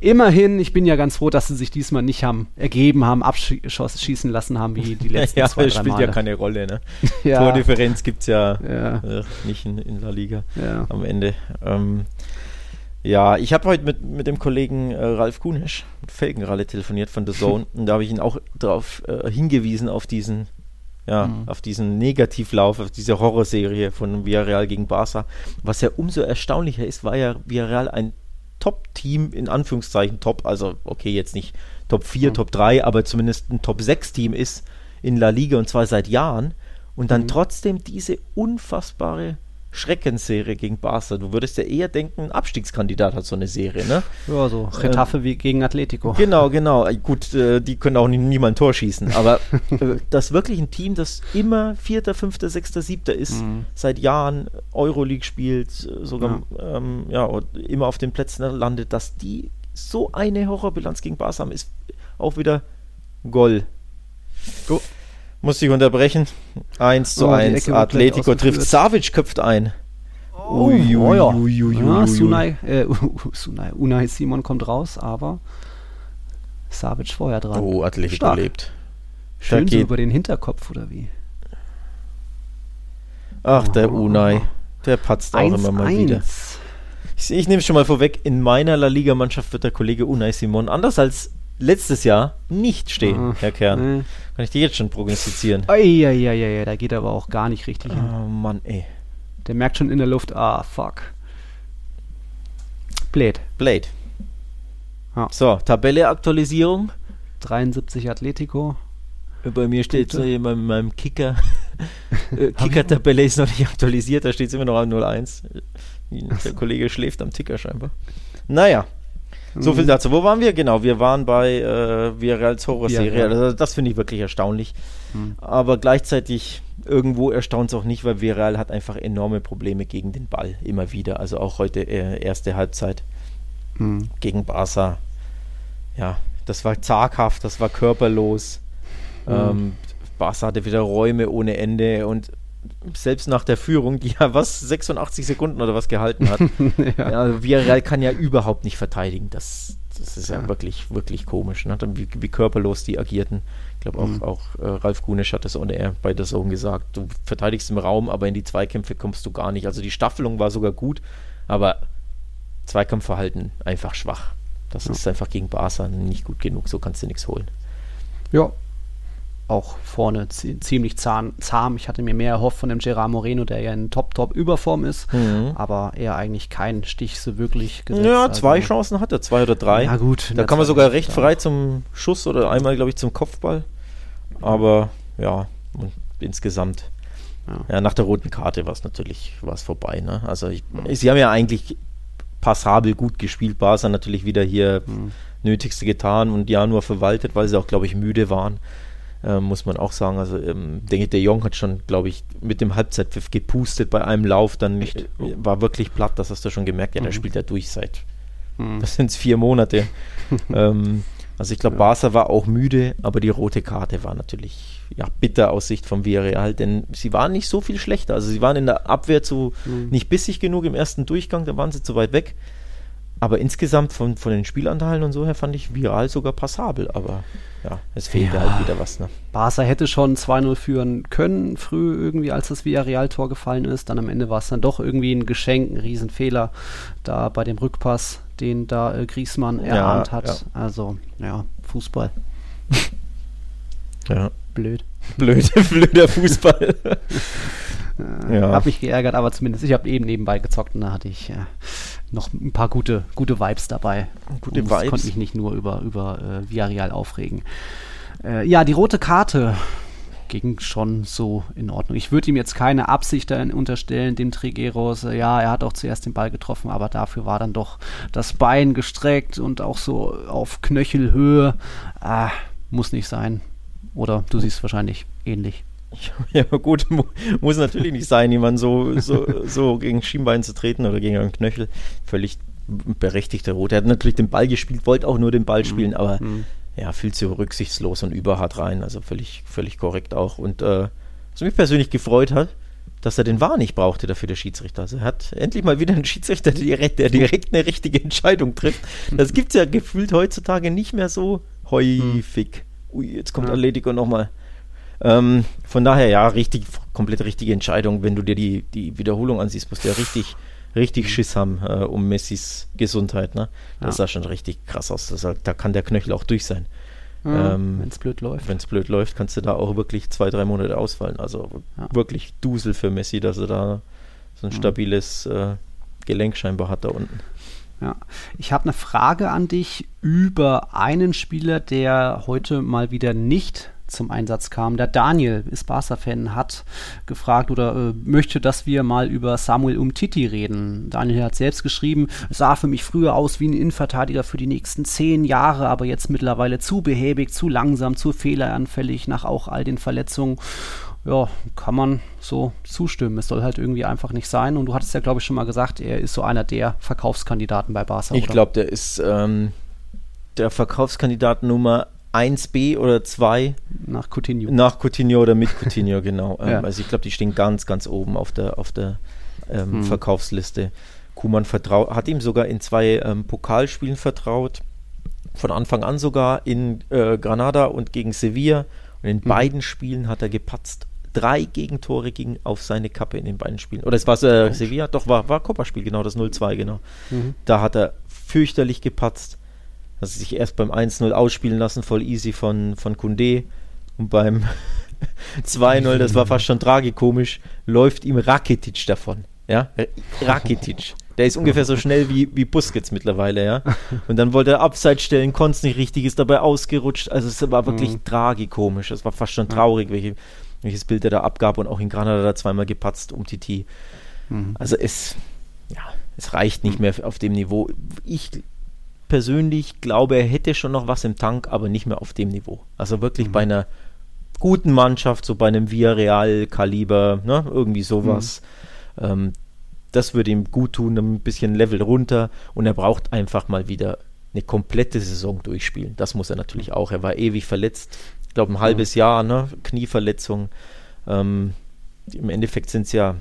Immerhin, ich bin ja ganz froh, dass sie sich diesmal nicht haben ergeben haben, abschießen lassen haben, wie die letzten ja, zwei, das drei spielt Male. ja keine Rolle. Ne? Ja. Tordifferenz gibt es ja, Ja. Äh, nicht in, in La Liga Ja. am Ende. Ähm, ja, ich habe heute mit, mit dem Kollegen äh, Ralf Kunesch, Felgenralle, telefoniert von The Zone und da habe ich ihn auch darauf äh, hingewiesen, auf diesen, ja, Mhm. auf diesen Negativlauf, auf diese Horrorserie von Villarreal gegen Barca. Was ja umso erstaunlicher ist, war ja Villarreal ein Top-Team, in Anführungszeichen Top, also okay, jetzt nicht Top 4, Mhm. Top 3, aber zumindest ein Top 6-Team ist in La Liga und zwar seit Jahren und dann Mhm. trotzdem diese unfassbare Schreckensserie gegen Barca. Du würdest ja eher denken, ein Abstiegskandidat hat so eine Serie, ne? Ja, so Retafe wie gegen Atletico. Genau, genau. Äh, Gut, äh, die können auch nie, niemand ein Tor schießen, aber äh, das wirklich ein Team, das immer Vierter, Fünfter, Sechster, Siebter ist, Mhm. seit Jahren Euroleague spielt, äh, sogar ähm, ja, immer auf den Plätzen landet, dass die so eine Horrorbilanz gegen Barca haben, ist auch wieder Goal. Oh. Muss ich unterbrechen. 1 zu Oh, 1. Atletico trifft. Savic köpft ein. Oh, Ui, ui, oh ja. ui, ja. Sunai, äh, Sunai, Unai Simon kommt raus, aber Savic vorher dran. Oh, Atletico Stark. lebt. Schön so über den Hinterkopf, oder wie? Ach, der Oh. Unai. Der patzt auch immer mal wieder. 1-1. Ich, ich nehme es schon mal vorweg, in meiner La Liga-Mannschaft wird der Kollege Unai Simon anders als letztes Jahr nicht stehen, Ah, Herr Kern. Nee. Kann ich dir jetzt schon prognostizieren? Eieieiei, da geht er aber auch gar nicht richtig hin. Oh Mann, ey. Der merkt schon in der Luft, ah, fuck. Blöd. Blade. Ja. So, Tabelle-Aktualisierung. 73 Atletico. Bei mir steht so Punkte. in meinem, meinem Kicker. äh, Kicker-Tabelle ist noch nicht aktualisiert, da steht es immer noch an 01. Der Kollege schläft am Ticker scheinbar. Naja, so Mhm. viel dazu. Wo waren wir? Genau, wir waren bei äh, Villarreals Horrorserie. Villarreal. Also, das finde ich wirklich erstaunlich. Mhm. Aber gleichzeitig irgendwo erstaunt es auch nicht, weil Villarreal hat einfach enorme Probleme gegen den Ball. Immer wieder. Also auch heute äh, erste Halbzeit Mhm. gegen Barca. Ja, das war zaghaft, das war körperlos. Mhm. Ähm, Barca hatte wieder Räume ohne Ende und selbst nach der Führung, die ja was 86 Sekunden oder was gehalten hat, ja. ja, Villarreal kann ja überhaupt nicht verteidigen. Das, das ist ja, Ja. wirklich, wirklich komisch, ne? wie, wie körperlos die agierten. Ich glaube auch, Mhm. auch äh, Ralf Gunisch hat das ohne er bei der Zone gesagt. Du verteidigst im Raum, aber in die Zweikämpfe kommst du gar nicht. Also die Staffelung war sogar gut, aber Zweikampfverhalten einfach schwach. Das Ja. ist einfach gegen Barca nicht gut genug, so kannst du nichts holen. Ja. Auch vorne zie- ziemlich zahm, zahm. Ich hatte mir mehr erhofft von dem Gerard Moreno, der ja in Top-Top-Überform ist, aber er eigentlich keinen Stich so wirklich gesetzt. Ja, zwei Also- Chancen hat er, zwei oder drei. Ja, gut. Da kann man zweiten sogar recht frei zum Schuss oder einmal, glaube ich, zum Kopfball. Aber ja, und insgesamt, Ja. ja, nach der roten Karte war es natürlich war's vorbei. Ne? Also ich, sie haben ja eigentlich passabel gut gespielt. Barca natürlich wieder hier Mhm. Nötigste getan und ja nur verwaltet, weil sie auch, glaube ich, müde waren. Ähm, muss man auch sagen. Also ähm, der, der Jong hat schon, glaube ich, mit dem Halbzeitpfiff gepustet bei einem Lauf. Dann Echt? War wirklich platt, das hast du schon gemerkt. Ja, der Mhm. spielt ja durch seit Mhm. das sind vier Monate. ähm, also ich glaube, Ja. Barca war auch müde, aber die rote Karte war natürlich ja, bitter aus Sicht vom Villarreal, denn sie waren nicht so viel schlechter. Also sie waren in der Abwehr zu Mhm. nicht bissig genug im ersten Durchgang, da waren sie zu weit weg. Aber insgesamt von, von den Spielanteilen und so her fand ich Viral sogar passabel. Aber ja, es fehlte Ja. halt wieder was. Ne? Barca hätte schon 2-0 führen können, früh irgendwie, als das Villarreal-Tor gefallen ist. Dann am Ende war es dann doch irgendwie ein Geschenk, ein Riesenfehler da bei dem Rückpass, den da äh, Griezmann Ja, erahnt hat. ja. Also, ja, Fußball. Ja. Blöd. Blöd, blöder Fußball. Äh, Ja. Hab mich geärgert, aber zumindest, ich habe eben nebenbei gezockt und da hatte ich äh, noch ein paar gute, gute Vibes dabei. Gute und Vibes. konnte mich nicht nur über, über äh, Villarreal aufregen. Äh, ja, die rote Karte ging schon so in Ordnung. Ich würde ihm jetzt keine Absicht darin unterstellen, dem Trigueros. Äh, ja, er hat auch zuerst den Ball getroffen, aber dafür war dann doch das Bein gestreckt und auch so auf Knöchelhöhe. Ah, muss nicht sein. Oder du siehst wahrscheinlich ähnlich. Ja, gut, mu muss natürlich nicht sein, jemanden so, so, so gegen Schienbein zu treten oder gegen einen Knöchel. Völlig berechtigter Rot. Er hat natürlich den Ball gespielt, wollte auch nur den Ball spielen, aber Mhm. ja, viel zu rücksichtslos und überhart rein. Also völlig, völlig korrekt auch. Und äh, was mich persönlich gefreut hat, dass er den War nicht brauchte dafür, der Schiedsrichter. Also er hat endlich mal wieder einen Schiedsrichter, der direkt, der direkt eine richtige Entscheidung trifft. Das gibt es ja gefühlt heutzutage nicht mehr so häufig. Ui, jetzt kommt ja. Atletico nochmal. Ähm, von daher, ja, richtig, komplett richtige Entscheidung. Wenn du dir die, die Wiederholung ansiehst, musst du ja richtig, richtig Schiss haben äh, um Messis Gesundheit. Ne? Das ja. sah schon richtig krass aus. Das, da kann der Knöchel auch durch sein. Ähm, wenn es blöd läuft. Wenn es blöd läuft, kannst du da auch wirklich zwei, drei Monate ausfallen. Also ja. wirklich Dusel für Messi, dass er da so ein stabiles äh, Gelenk scheinbar hat da unten. Ja, ich habe eine Frage an dich über einen Spieler, der heute mal wieder nicht zum Einsatz kam. Der Daniel ist Barca-Fan, hat gefragt oder äh, möchte, dass wir mal über Samuel Umtiti reden. Daniel hat selbst geschrieben, es sah für mich früher aus wie ein Innenverteidiger für die nächsten zehn Jahre, aber jetzt mittlerweile zu behäbig, zu langsam, zu fehleranfällig nach auch all den Verletzungen ja, kann man so zustimmen. Es soll halt irgendwie einfach nicht sein. Und du hattest ja, glaube ich, schon mal gesagt, er ist so einer der Verkaufskandidaten bei Barca. Ich glaube, der ist ähm, der Verkaufskandidat Nummer 1b oder 2 nach Coutinho. Nach Coutinho oder mit Coutinho, genau. Ähm, ja. Also ich glaube, die stehen ganz, ganz oben auf der, auf der ähm, hm. Verkaufsliste. Kuman hat ihm sogar in zwei ähm, Pokalspielen vertraut. Von Anfang an sogar in äh, Granada und gegen Sevilla. Und in hm. beiden Spielen hat er gepatzt. Drei Gegentore gingen auf seine Kappe in den beiden Spielen. Oder es war äh, Sevilla? Doch, war, war Copa-Spiel, genau, das 0-2, genau. Mhm. Da hat er fürchterlich gepatzt dass sie sich erst beim 1-0 ausspielen lassen, voll easy von, von Kunde. Und beim 2-0, das war fast schon tragikomisch, läuft ihm Rakitic davon. Ja, Rakitic. Der ist ungefähr so schnell wie, wie Busquets mittlerweile, ja. Und dann wollte er Abseits stellen, konnte es nicht richtig, ist dabei ausgerutscht. Also es war wirklich mhm. tragikomisch. Es war fast schon traurig, welche, welches Bild er da abgab und auch in Granada da zweimal gepatzt um Titi. Mhm. Also es, ja, es reicht nicht mehr auf dem Niveau. Ich persönlich glaube, er hätte schon noch was im Tank, aber nicht mehr auf dem Niveau. Also wirklich mhm. bei einer guten Mannschaft, so bei einem Villarreal-Kaliber, ne, irgendwie sowas. Mhm. Ähm, das würde ihm gut tun, ein bisschen Level runter und er braucht einfach mal wieder eine komplette Saison durchspielen. Das muss er natürlich auch. Er war ewig verletzt, ich glaube ein halbes mhm. Jahr, ne? Knieverletzung. Ähm, Im Endeffekt sind es ja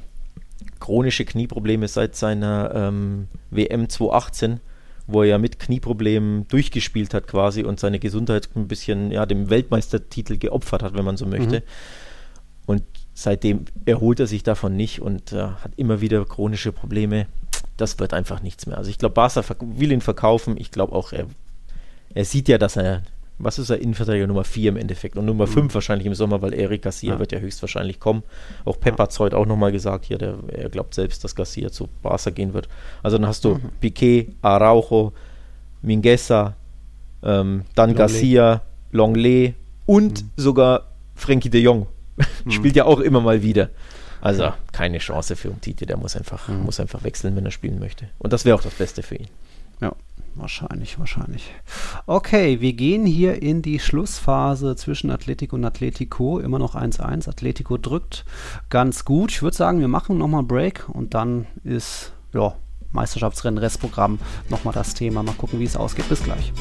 chronische Knieprobleme seit seiner ähm, WM 2018 wo er ja mit Knieproblemen durchgespielt hat quasi und seine Gesundheit ein bisschen ja, dem Weltmeistertitel geopfert hat, wenn man so möchte. Mhm. Und seitdem erholt er sich davon nicht und äh, hat immer wieder chronische Probleme. Das wird einfach nichts mehr. Also ich glaube, Barca will ihn verkaufen. Ich glaube auch, er, er sieht ja, dass er was ist er, Innenverteidiger Nummer 4 im Endeffekt und Nummer 5 mhm. wahrscheinlich im Sommer, weil Eric Garcia ja. wird ja höchstwahrscheinlich kommen. Auch Pep hat es heute auch nochmal gesagt, hier, der, er glaubt selbst, dass Garcia zu Barca gehen wird. Also dann hast du mhm. Piquet, Araujo, Mingueza, ähm, dann Longley. Garcia, Longley und mhm. sogar Frankie de Jong. Mhm. Spielt ja auch immer mal wieder. Also keine Chance für Umtiti, der muss einfach, mhm. muss einfach wechseln, wenn er spielen möchte. Und das wäre auch das Beste für ihn. Ja, Wahrscheinlich, wahrscheinlich. Okay, wir gehen hier in die Schlussphase zwischen Atletico und Atletico. Immer noch 1-1. Atletico drückt ganz gut. Ich würde sagen, wir machen nochmal einen Break und dann ist, ja, Meisterschaftsrennen, Restprogramm nochmal das Thema. Mal gucken, wie es ausgeht. Bis gleich.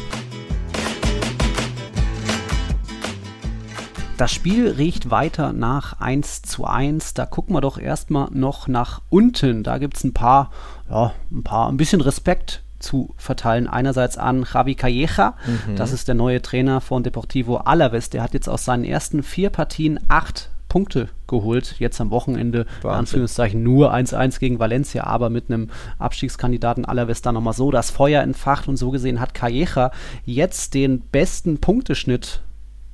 Das Spiel riecht weiter nach 1 zu 1. Da gucken wir doch erstmal noch nach unten. Da gibt es ein paar, ja, ein paar, ein bisschen Respekt zu verteilen. Einerseits an Javi Calleja, mhm. das ist der neue Trainer von Deportivo Alaves. Der hat jetzt aus seinen ersten vier Partien acht Punkte geholt. Jetzt am Wochenende, in Anführungszeichen, nur 1-1 gegen Valencia, aber mit einem Abstiegskandidaten Alaves da nochmal so das Feuer entfacht und so gesehen hat Calleja jetzt den besten Punkteschnitt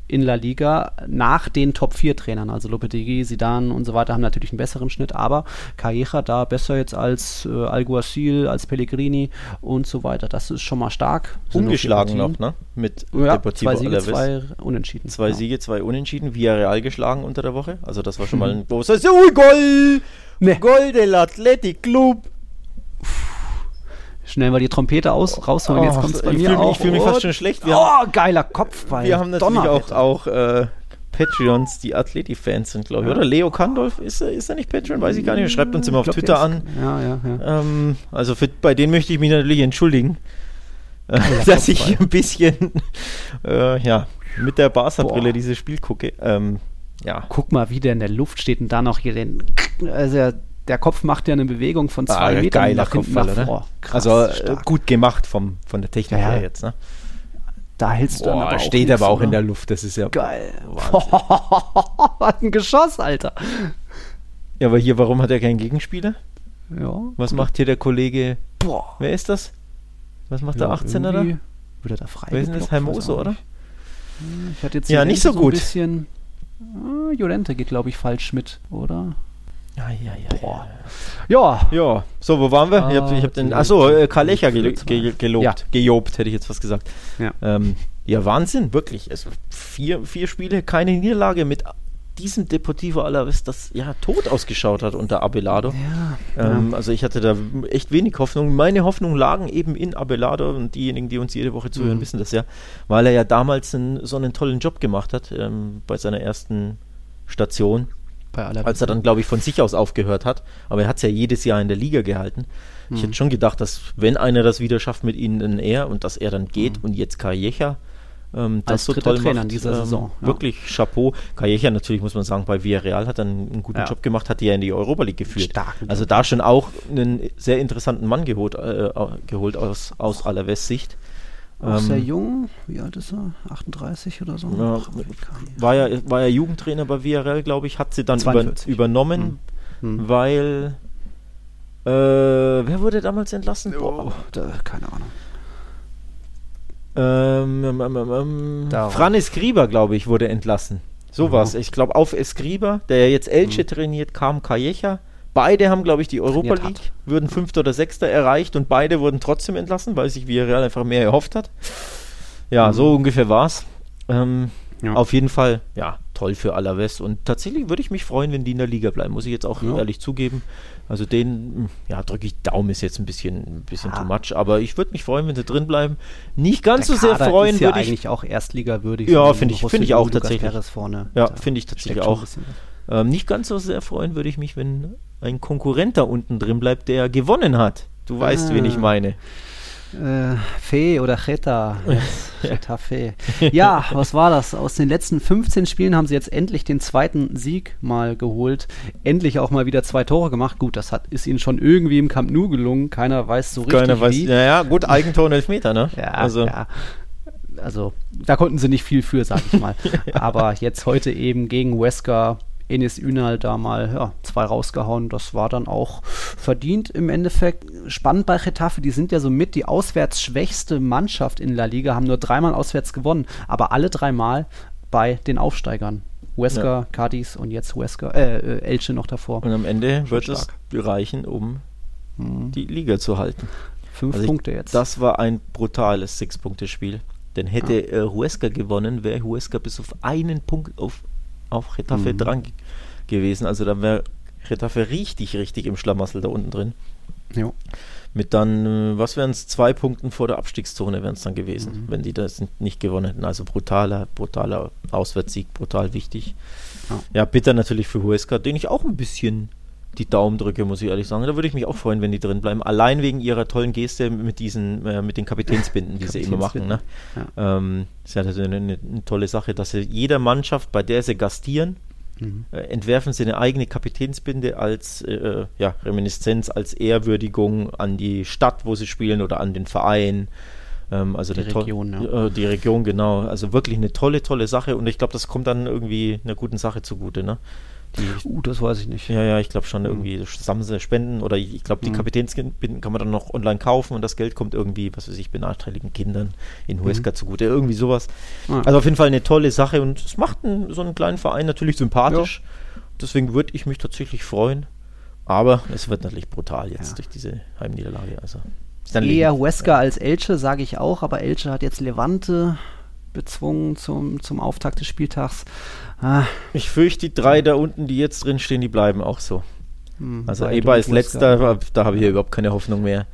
in La Liga nach den Top-4-Trainern. Also Lopetegui, Zidane und so weiter haben natürlich einen besseren Schnitt, aber Calleja da besser jetzt als äh, Alguacil, als Pellegrini und so weiter. Das ist schon mal stark. Ungeschlagen noch, ne? Mit ja, Deportivo zwei Siege, Alaves. zwei Unentschieden. Zwei ja. Siege, zwei Unentschieden. Villarreal geschlagen unter der Woche. Also das war schon mal ein großer Goal! Nee. Gol del Athletic Club! Schnell mal die Trompete aus, rausholen. Jetzt kommt es bei mir auch. Ich fühle mich fast schon schlecht. Wir oh, haben, geiler Kopfball. Wir haben natürlich auch, auch äh, Patreons, die Atleti-Fans sind, glaube ich. Ja. Oder Leo Kandolf, ist er, ist er nicht Patreon? Weiß ich gar nicht. Schreibt uns immer auf glaub, Twitter an. Ja, ja, ja. Ähm, also für, bei denen möchte ich mich natürlich entschuldigen, äh, dass ich ein bisschen äh, ja, mit der Barca-Brille dieses Spiel gucke. Ähm, ja. Guck mal, wie der in der Luft steht und da noch hier den. Also der Kopf macht ja eine Bewegung von zwei Ah, Metern geiler nach hinten Kopfball, nach oder? vor. Krass, also stark. gut gemacht vom, von der Technik Ja. her jetzt. Ne? da hältst du dann Boah, aber auch steht aber auch oder? in der Luft, das ist ja Geil. Was ein Geschoss, Alter. Ja, aber hier, warum hat er keinen Gegenspieler? Ja. Was macht hier der Kollege? Boah. Wer ist das? Was macht Ja, der 18er da? Wird er da frei? Wer ist denn das? auch oder? Ich hatte jetzt Ja, nicht so gut. Ein bisschen. Ah, Jolente geht, glaube ich, falsch mit, oder? Ja, ja, ja. Boah. Ja, Ja, so, wo waren wir? ich habe ich hab den, Ah, achso, äh, Karl Lecher gel zwei. ge gelobt, Ja. gejobt, hätte ich jetzt was gesagt. Ja. Ähm, ja, Wahnsinn, wirklich. Also vier, vier Spiele, keine Niederlage mit diesem Deportivo Alaves, das ja tot ausgeschaut hat unter Abelardo. ja, Ähm, Also ich hatte da echt wenig Hoffnung. Meine Hoffnungen lagen eben in Abelardo und diejenigen, die uns jede Woche zuhören, Mhm. wissen das ja, weil er ja damals einen, so einen tollen Job gemacht hat ähm, bei seiner ersten Station, bei aller als er dann, glaube ich, von sich aus aufgehört hat. Aber er hat es ja jedes Jahr in der Liga gehalten. Ich Mhm. hätte schon gedacht, dass wenn einer das wieder schafft mit ihnen, dann er und dass er dann geht Mhm. und jetzt Calleja ähm, das Als so toll Trainer macht. in dieser ähm, Saison, ja. Wirklich Chapeau. Calleja natürlich, muss man sagen, bei Villarreal hat er einen, guten Ja. Job gemacht, hat die ja in die Europa League geführt. Starken also da schon auch einen sehr interessanten Mann geholt, äh, geholt aus, aus Alaves Sicht. Auch Ähm, sehr jung. Wie alt ist er? 38 oder so? Ja, Ach, war ja, war ja Jugendtrainer bei Villarreal, glaube ich, hat sie dann über, 42. übernommen, Hm. weil äh, wer wurde damals entlassen? Oh, da, keine Ahnung. Ähm, ähm, ähm, ähm, Darum. Fran Escriba, glaube ich, wurde entlassen. So Mhm. Ich glaube, auf Escriba, der jetzt Elche trainiert, kam Calleja. Beide haben, glaube ich, die Europa League, würden Fünfter oder Sechster erreicht und beide wurden trotzdem entlassen, weil sich Villarreal einfach mehr erhofft hat. Ja, Mhm. so ungefähr war's. Ähm, Ja. Auf jeden Fall, ja, toll für Alaves. Und tatsächlich würde ich mich freuen, wenn die in der Liga bleiben, muss ich jetzt auch Ja. ehrlich zugeben. Also den, ja, drücke ich Daumen, ist jetzt ein bisschen, ein bisschen Ja. too much, aber ich würde mich freuen, wenn sie drin bleiben. Nicht ganz Der so sehr Kader freuen ist ja würde ich eigentlich auch Erstliga-würdig. Ja, so finde ich- finde ich auch Lukas tatsächlich. Vorne. Ja, finde ich tatsächlich auch. Ähm, nicht ganz so sehr freuen würde ich mich, wenn ein Konkurrent da unten drin bleibt, der gewonnen hat. Du weißt, wen ich Ah. meine. Äh, Fe oder Cheta. Getafe. Ja, was war das? Aus den letzten 15 Spielen haben sie jetzt endlich den zweiten Sieg mal geholt. Endlich auch mal wieder zwei Tore gemacht. Gut, das hat, ist ihnen schon irgendwie im Camp Nou gelungen. Keiner weiß so richtig Keiner weiß. wie. Ja, ja, gut, Eigentor und Elfmeter, ne? Ja, also, ja. Also, da konnten sie nicht viel für, sag ich mal. Aber jetzt heute eben gegen Wesker, Enes Ünal da mal ja, zwei rausgehauen. Das war dann auch verdient im Endeffekt. Spannend bei Getafe, die sind ja somit die auswärts schwächste Mannschaft in La Liga, haben nur dreimal auswärts gewonnen, aber alle dreimal bei den Aufsteigern. Wesker, Ja. Cadiz und jetzt Wesker, äh, Elche noch davor. und am Ende Schon wird stark. es reichen, um Mhm. die Liga zu halten. Fünf Also ich- Punkte jetzt. Das war ein brutales Six-Punkte-Spiel. Denn hätte äh, Huesca gewonnen, wäre Huesca bis auf einen Punkt auf, auf Getafe Mhm. dran ge- gewesen. Also dann wäre Getafe richtig, richtig im Schlamassel da unten drin. jo. Mit dann, äh, was wären es, zwei Punkten vor der Abstiegszone wären es dann gewesen, Mhm. wenn die das nicht gewonnen hätten. Also brutaler, brutaler Auswärtssieg, brutal wichtig. Ja. Ja, bitter natürlich für Huesca, den ich auch ein bisschen die Daumen drücke, muss ich ehrlich sagen. Da würde ich mich auch freuen, wenn die drin bleiben. Allein wegen ihrer tollen Geste mit diesen, äh, mit den Kapitänsbinden, die sie immer machen. Ne? Ja. Ähm, ist ja eine, eine, eine tolle Sache, dass sie jeder Mannschaft, bei der sie gastieren, Mhm. äh, entwerfen sie eine eigene Kapitänsbinde als äh, ja, Reminiszenz, als Ehrwürdigung an die Stadt, wo sie spielen oder an den Verein. Ähm, also Die Region, ja. äh, die Region, genau. Also wirklich eine tolle, tolle Sache und ich glaube, das kommt dann irgendwie einer guten Sache zugute. Ne? Die, Uh, das weiß ich nicht. ja, ja, ich glaube schon Mhm. irgendwie sammeln sie Spenden oder ich glaube, die Mhm. Kapitänsbinden kann man dann noch online kaufen und das Geld kommt irgendwie, was weiß ich, benachteiligten Kindern in Huesca Mhm. zugute. Irgendwie sowas. Ah. Also auf jeden Fall eine tolle Sache und es macht einen, so einen kleinen Verein natürlich sympathisch. Deswegen würde ich mich tatsächlich freuen. Aber es wird natürlich brutal jetzt Ja. durch diese Heimniederlage. Also Eher Huesca als Elche, sage ich auch, aber Elche hat jetzt Levante bezwungen zum, zum Auftakt des Spieltags. Ah, Ich fürchte, die drei da unten, die jetzt drin stehen, die bleiben auch so. hm, Also Eber ist letzter, da habe ich ja überhaupt keine Hoffnung mehr.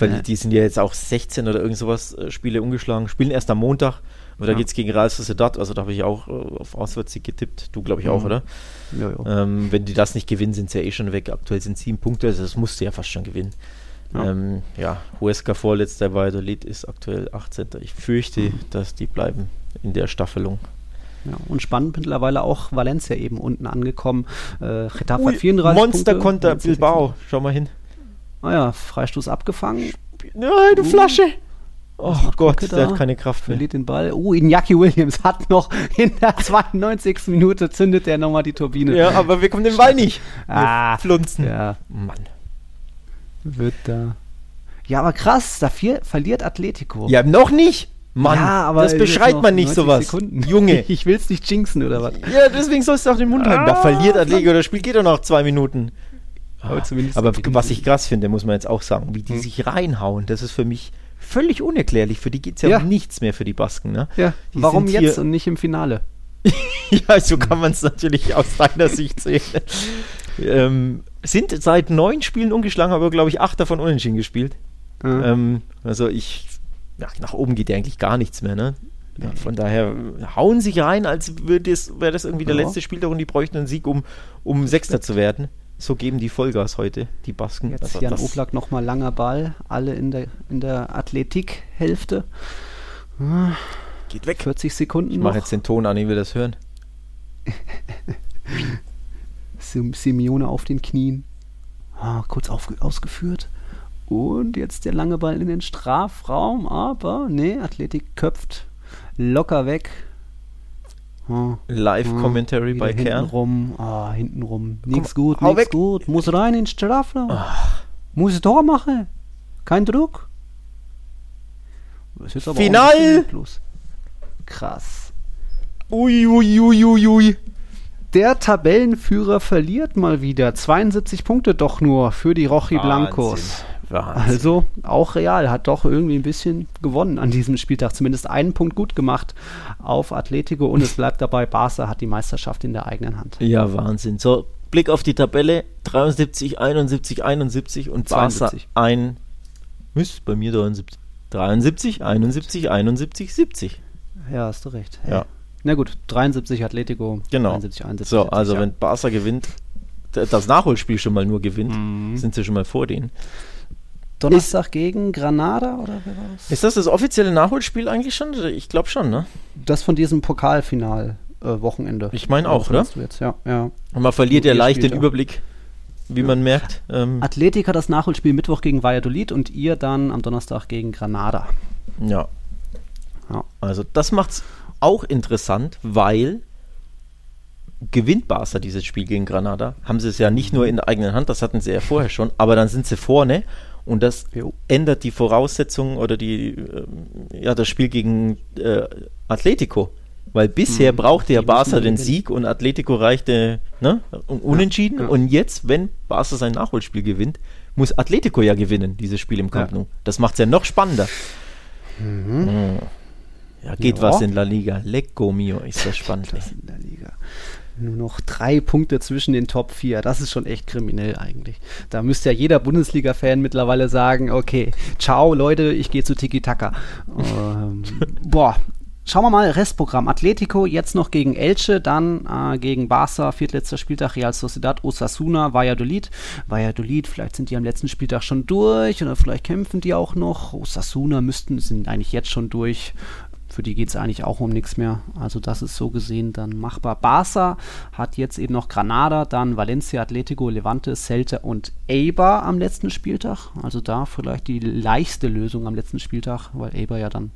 Die, Ja. sind ja jetzt auch 16 oder irgend sowas äh, Spiele ungeschlagen, spielen erst am Montag. Aber da Ja. geht es gegen Real Sociedad, also da habe ich auch äh, auf Auswärtssieg getippt. Du, glaube ich, auch, Mhm. oder? Jo, jo. Ähm, wenn die das nicht gewinnen, sind sie ja eh schon weg. Aktuell sind sieben Punkte, also das musst du ja fast schon gewinnen. Ja. Ähm, ja Huesca vorletzter, Valladolid ist aktuell 18. Ich fürchte, Mhm. dass die bleiben in der Staffelung. Ja, und spannend mittlerweile auch Valencia eben unten angekommen. Äh, Getafe hat 34 Monster-Konter Bilbao. Schau mal hin. Ah ja, Freistoß abgefangen. Nein, du Flasche! Oh Gott, der hat keine Kraft mehr. Verliert den Ball. Oh, Iñaki Williams hat noch in der 92. Minute zündet er nochmal die Turbine. Ja, aber wir kommen den Ball nicht. ah, flunzen. Ja. Mann. Wird da. Ja, aber krass, dafür verliert Atletico. Ja, noch nicht. Mann, ja, aber das beschreibt man nicht sowas. Sekunden. Junge. Ich will es nicht jinxen oder was? Ja, deswegen sollst du auch den Mund halten. Da Ah, verliert Atletico, das Spiel geht doch noch zwei Minuten. Aber zumindest Aber was ich krass finde, muss man jetzt auch sagen, wie die Hm. sich reinhauen, das ist für mich völlig unerklärlich. Für die geht es ja, Ja. um nichts mehr für die Basken. Ne? Ja, Die warum jetzt hier- und nicht im Finale? ja, so kann man es natürlich aus deiner Sicht sehen. ähm, sind seit neun Spielen ungeschlagen, aber glaube ich acht davon unentschieden gespielt. Ja. Ähm, also ich, ja, nach oben geht ja eigentlich gar nichts mehr, ne? Ja, von daher hauen sich rein, als wäre das irgendwie der Ja. letzte Spieltag und die bräuchten einen Sieg, um, um Sechster zu werden. So geben die Vollgas heute, die Basken. Jetzt Also Jan das- Oblak nochmal langer Ball, alle in der, in der Athletikhälfte. Geht weg. 40 Sekunden Ich mache jetzt den Ton an, ich will das hören. Sim Simeone auf den Knien. Ah, kurz ausgeführt. Und jetzt der lange Ball in den Strafraum, aber nee, Athletik köpft locker weg. Ah, Live-Commentary wieder bei Kern. Hintenrum, ah, hintenrum. Komm, gut, weg. gut. Muss rein in den Strafraum. Muss ich Tor machen. Kein Druck. Das ist jetzt aber Final. lieblos. Krass. Ui, ui, ui, ui, ui. Der Tabellenführer verliert mal wieder. 72 Punkte doch nur für die Rochi Blancos. Wahnsinn. Also auch Real hat doch irgendwie ein bisschen gewonnen an diesem Spieltag. Zumindest einen Punkt gut gemacht auf Atletico und es bleibt dabei, Barca hat die Meisterschaft in der eigenen Hand. Ja, Wahnsinn. So, Blick auf die Tabelle: 73, 71, 71 und Barca 72. ein. Müsste bei mir 73. 73, 71, 71, 70. Ja, hast du recht. Ja. Na gut, 73 Atletico, Genau. 73, 71. So, also ja. wenn Barca gewinnt, das Nachholspiel schon mal nur gewinnt, Mhm. sind sie schon mal vor denen. Donnerstag gegen Granada oder wer war das? Ist das das offizielle Nachholspiel eigentlich schon? Ich glaube schon, ne? Das von diesem Pokalfinal äh, Wochenende. Ich meine auch, oder? meinst du Jetzt? Ja, ja. Und man verliert ja leicht den ja. Überblick, wie man merkt. Ähm, Athletik hat das Nachholspiel Mittwoch gegen Valladolid und ihr dann am Donnerstag gegen Granada. ja. Ja. Also das macht's auch interessant, weil gewinnt Barca dieses Spiel gegen Granada, haben sie es ja nicht nur in der eigenen Hand, das hatten sie ja vorher schon, aber dann sind sie vorne und das Jo. ändert die Voraussetzungen oder die ähm, ja das Spiel gegen äh, Atletico. Weil bisher Mhm. brauchte ja Barca den. Sieg und Atletico reichte ne, un- unentschieden. ja. Und jetzt, wenn Barca sein Nachholspiel gewinnt, muss Atletico ja gewinnen, dieses Spiel im Camp Ja. Nou. Das macht es ja noch spannender. Mhm. Ja, geht Ja. was in La Liga. Lecco mio, ist das spannend. Das in der Liga. Nur noch drei Punkte zwischen den Top 4. Das ist schon echt kriminell eigentlich. Da müsste ja jeder Bundesliga-Fan mittlerweile sagen, okay, ciao Leute, ich gehe zu Tiki Taka. ähm, boah. Schauen wir mal, Restprogramm. Atletico jetzt noch gegen Elche, dann äh, gegen Barca, viertletzter Spieltag, Real Sociedad, Osasuna, Valladolid. Valladolid, vielleicht sind die am letzten Spieltag schon durch oder vielleicht kämpfen die auch noch. Osasuna müssten, sind eigentlich jetzt schon durch. Für die geht es eigentlich auch um nichts mehr. Also das ist so gesehen dann machbar. Barca hat jetzt eben noch Granada, dann Valencia, Atletico, Levante, Celta und Eibar am letzten Spieltag. Also da vielleicht die leichte Lösung am letzten Spieltag, weil Eibar ja dann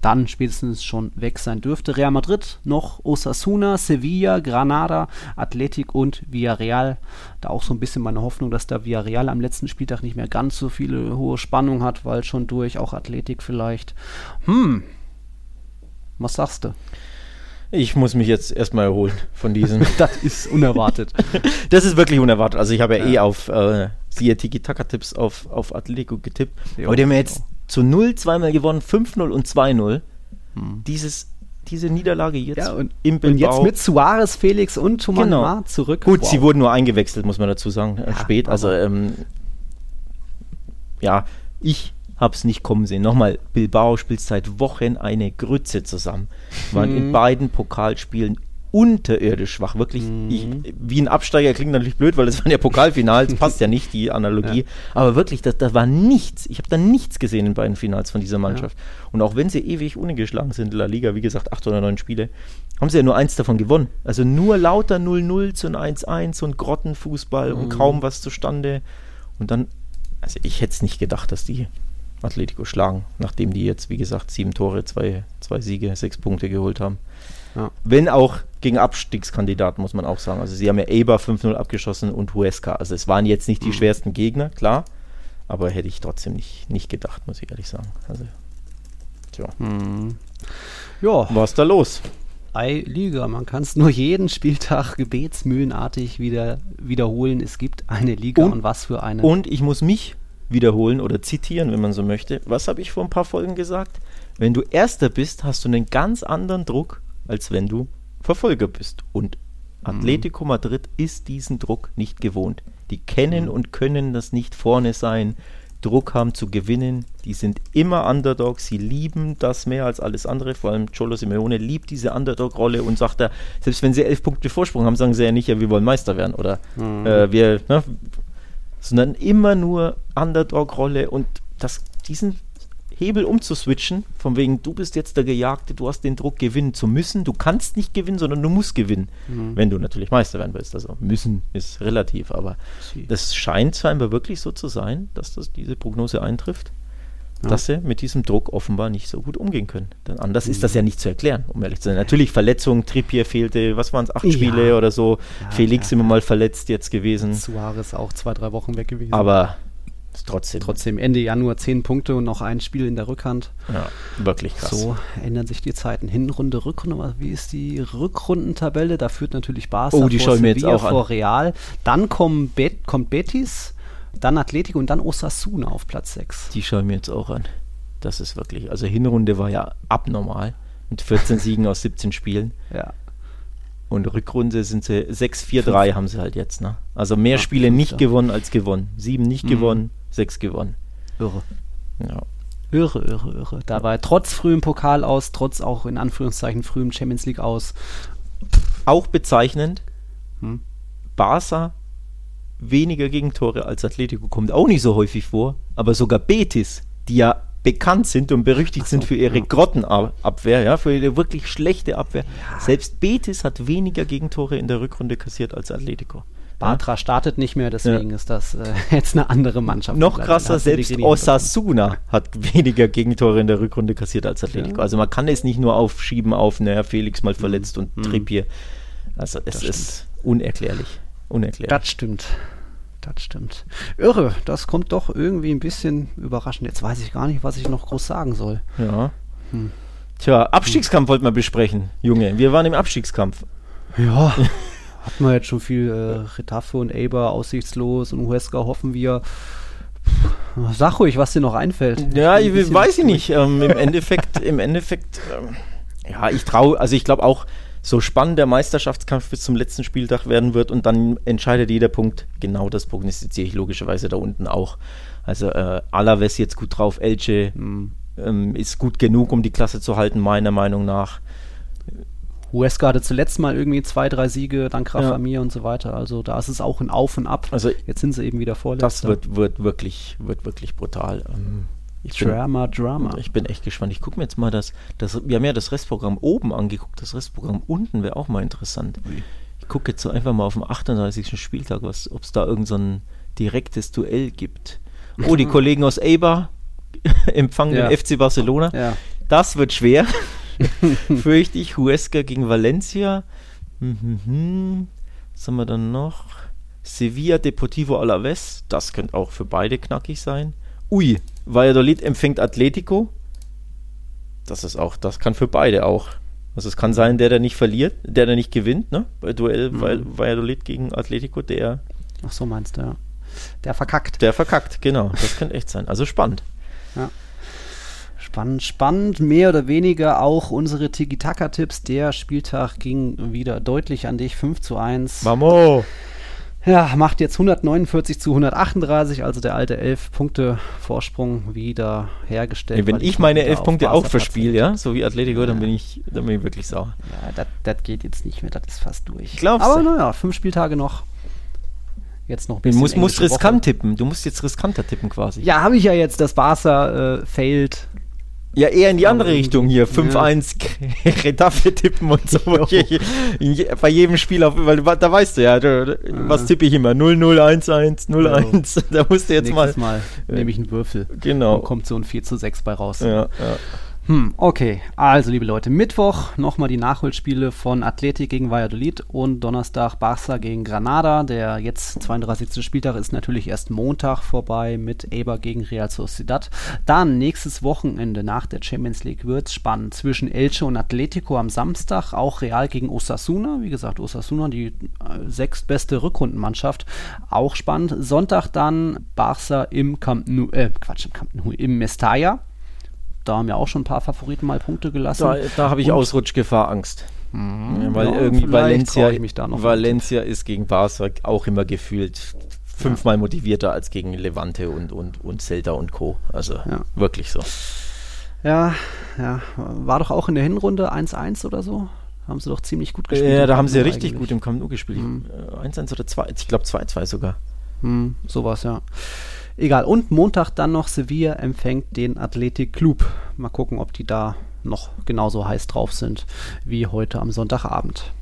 dann spätestens schon weg sein dürfte. Real Madrid noch Osasuna, Sevilla, Granada, Athletic und Villarreal. Da auch so ein bisschen meine Hoffnung, dass da Villarreal am letzten Spieltag nicht mehr ganz so viele hohe Spannung hat, weil schon durch, auch Athletik vielleicht. Hm, was sagst du? Ich muss mich jetzt erstmal erholen von diesem. Das ist unerwartet. das ist wirklich unerwartet. Also ich habe ja, Ja. eh auf äh, siehe Tiki-Taka-Tipps auf, auf Atletico getippt. Jo. Aber die haben ja jetzt zu 0 zweimal gewonnen, 5-0 und 2-0. Hm. Dieses, diese Niederlage jetzt Ja, und, im und jetzt Bilbao. mit Suarez, Felix und Thomas Genau. Zurück. Gut, Wow. sie wurden nur eingewechselt, muss man dazu sagen, äh, Ja, spät. Also, ähm, ja, ich habe es nicht kommen sehen. Nochmal, Bilbao spielt seit Wochen eine Grütze zusammen. Waren Mhm. in beiden Pokalspielen unterirdisch schwach. Wirklich, Mhm. ich, wie ein Absteiger klingt natürlich blöd, weil es waren ja Pokalfinals, passt ja nicht die Analogie. Aber wirklich, da, war nichts. Ich habe da nichts gesehen in beiden Finals von dieser Mannschaft. Und auch wenn sie ewig ungeschlagen sind in La Liga, wie gesagt, acht oder neun Spiele, haben sie ja nur eins davon gewonnen. Also nur lauter 0-0 zu ein 1-1 und Grottenfußball und kaum was zustande. Und dann, also ich hätte es nicht gedacht, dass die Atletico schlagen, nachdem die jetzt, wie gesagt, sieben Tore, zwei, zwei Siege, sechs Punkte geholt haben. Ja. Wenn auch gegen Abstiegskandidaten, muss man auch sagen. Also sie haben ja Eber 5-0 abgeschossen und Huesca. Also es waren jetzt nicht die schwersten Gegner, klar. Aber hätte ich trotzdem nicht, nicht gedacht, muss ich ehrlich sagen. Also, tja, Ja, was da los? Ei-Liga. Man kann es nur jeden Spieltag gebetsmühlenartig wieder wiederholen. Es gibt eine Liga und, Und- was für eine. Und ich muss mich wiederholen oder zitieren, wenn man so möchte. Was habe ich vor ein paar Folgen gesagt? Wenn du Erster bist, hast du einen ganz anderen Druck, als wenn du Verfolger bist. Und Atletico Madrid ist diesen Druck nicht gewohnt. Die kennen und können das nicht vorne sein, Druck haben zu gewinnen. Die sind immer Underdogs. Sie lieben das mehr als alles andere. Vor allem Cholo Simeone liebt diese Underdog-Rolle und sagt da, selbst wenn sie elf Punkte Vorsprung haben, sagen sie ja nicht, ja, wir wollen Meister werden oder äh, wir, ne, sondern immer nur Underdog-Rolle und das, diesen Hebel umzuswitchen, von wegen, du bist jetzt der Gejagte, du hast den Druck, gewinnen zu müssen. Du kannst nicht gewinnen, sondern du musst gewinnen, wenn du natürlich Meister werden willst. Also müssen ist relativ, aber das scheint scheinbar wirklich so zu sein, dass das, diese Prognose eintrifft, dass sie mit diesem Druck offenbar nicht so gut umgehen können. Denn anders ist das ja nicht zu erklären, um ehrlich zu sein. Natürlich Verletzungen, Trippier fehlte, was waren es, acht Ja. Spiele oder so. Ja, Felix ja, immer mal verletzt jetzt gewesen. Suarez auch zwei, drei Wochen weg gewesen. Aber trotzdem, trotzdem Ende Januar zehn Punkte und noch ein Spiel in der Rückhand. ja, wirklich krass. So ändern sich die Zeiten. Hinrunde, Rückrunde. Wie ist die Rückrundentabelle? Da führt natürlich Barca Oh, die vor schaue ich mir jetzt auch an. vor Real. Dann kommen Bet kommt Betis, dann Atletico und dann Osasuna auf Platz 6. Die schaue ich mir jetzt auch an. Das ist wirklich, also Hinrunde war ja abnormal mit 14 Siegen aus 17 Spielen. Ja. Und Rückrunde sind sie 6-4-3 haben sie halt jetzt, ne? Also mehr Ja, Spiele nicht Fünfter. gewonnen als gewonnen. Sieben nicht Mhm. gewonnen, sechs gewonnen. Irre. Ja. Irre, irre, irre. Dabei trotz frühem Pokal aus, trotz auch in Anführungszeichen frühem Champions League aus. Auch bezeichnend, Hm. Barca weniger Gegentore als Atletico kommt auch nicht so häufig vor, aber sogar Betis, die ja bekannt sind und berüchtigt so, sind für ihre ja. Grottenabwehr, ja, für ihre wirklich schlechte Abwehr. Selbst Betis hat weniger Gegentore in der Rückrunde kassiert als Atletico. Bartra startet nicht mehr, deswegen ist das äh, jetzt eine andere Mannschaft. Noch krasser, selbst Osasuna hat weniger Gegentore in der Rückrunde kassiert als Atletico. Ja. Also man kann es nicht nur aufschieben auf, naja, Felix mal verletzt und Mhm. Trippier. Also es Das ist unerklärlich. Unerklärlich. Das stimmt. Das stimmt. Irre, das kommt doch irgendwie ein bisschen überraschend. Jetzt weiß ich gar nicht, was ich noch groß sagen soll. Ja. Hm. Tja, Abstiegskampf wollten wir besprechen, Junge. Wir waren im Abstiegskampf. Ja. Hatten wir jetzt schon viel äh, Retafe und Eber aussichtslos und Huesca hoffen wir. Sag ruhig, was dir noch einfällt. Ja, ich bisschen weiß ich nicht. Ähm, Im Endeffekt, im Endeffekt, ähm, ja, ich traue, also ich glaube auch, so spannend der Meisterschaftskampf bis zum letzten Spieltag werden wird und dann entscheidet jeder Punkt. Genau das prognostiziere ich logischerweise da unten auch. Also äh, Alaves jetzt gut drauf, Elche Hm. ähm, ist gut genug, um die Klasse zu halten, meiner Meinung nach. Huesca hatte zuletzt mal irgendwie zwei, drei Siege, dank Ja. Rafamir und so weiter. Also da ist es auch ein Auf und Ab. Also Jetzt sind sie eben wieder vorletzter. das wird, wird wirklich, wird wirklich brutal. Ähm, ich bin- Drama, Drama. Ich bin echt gespannt. Ich gucke mir jetzt mal das, das. Wir haben ja das Restprogramm oben angeguckt. Das Restprogramm unten wäre auch mal interessant. Ich gucke jetzt so einfach mal auf dem 38. Spieltag, ob es da irgend so ein direktes Duell gibt. Oh, die Kollegen aus Eibar empfangen Ja. den FC Barcelona. Ja. Das wird schwer. Fürchte ich. Huesca gegen Valencia. Mhm. Was haben wir dann noch? Sevilla Deportivo Alaves. Das könnte auch für beide knackig sein. Ui, Valladolid empfängt Atletico. Das ist auch, das kann für beide auch. Also es kann sein, der, der nicht verliert, der, der nicht gewinnt, ne? Bei Duell Mhm. Val- Valladolid gegen Atletico, der, Ach so meinst du, ja. Der verkackt. der verkackt, genau. Das könnte echt sein. Also spannend. Spannend, spannend. Mehr oder weniger auch unsere Tiki-Taka-Tipps. Der Spieltag ging wieder deutlich an dich. 5 zu 1. Vamos! Ja, macht jetzt 149 zu 138, also der alte 11 Punkte Vorsprung wieder hergestellt. Ey, wenn ich meine 11 Punkte auch verspiele, ja, so wie Atletico, dann bin ich, dann bin ich wirklich sauer. Ja, das geht jetzt nicht mehr, das ist fast durch. Glaubst Aber naja, fünf Spieltage noch. Jetzt noch ein bisschen. Du musst, musst riskant Woche. tippen. Du musst jetzt riskanter tippen quasi. Ja, habe ich ja jetzt. Das Barca äh, failed ja, eher in die andere Richtung hier. 5-1 ja. Retafe tippen und so. bei jedem Spiel, auf, weil da weißt du ja, was tippe ich immer? 0-0, 1-1, 0-1. Da musst du jetzt Nächstes mal. mal nehme ich einen Würfel. Genau. Und kommt so ein 4 zu 6 bei raus. Ja, ja. Hm, okay. Also, liebe Leute, Mittwoch nochmal die Nachholspiele von Athletik gegen Valladolid und Donnerstag Barca gegen Granada. Der jetzt 32. Spieltag ist natürlich erst Montag vorbei mit Eber gegen Real Sociedad. Dann nächstes Wochenende nach der Champions League wird es spannend zwischen Elche und Atletico am Samstag. Auch Real gegen Osasuna. Wie gesagt, Osasuna, die äh, sechstbeste Rückrundenmannschaft. Auch spannend. Sonntag dann Barca im Camp Nou, äh, Quatsch, im Camp Nou, im Mestalla da haben ja auch schon ein paar Favoriten mal Punkte gelassen. Da, da habe ich Ausrutschgefahr Angst. Mhm, ja, weil ja, irgendwie Valencia, Valencia ist gegen Barca auch immer gefühlt fünfmal ja. motivierter als gegen Levante und, und, und Celta und Co. Also wirklich so. Ja, ja. War doch auch in der Hinrunde 1-1 oder so. Haben sie doch ziemlich gut gespielt. Ja, da haben sie richtig eigentlich. gut im Camp Nou gespielt. 1-1 mhm. oder 2, ich glaube 2-2 sogar. Hm, sowas, ja. Egal. Und Montag dann noch Sevilla empfängt den Athletic Club. Mal gucken, ob die da noch genauso heiß drauf sind wie heute am Sonntagabend.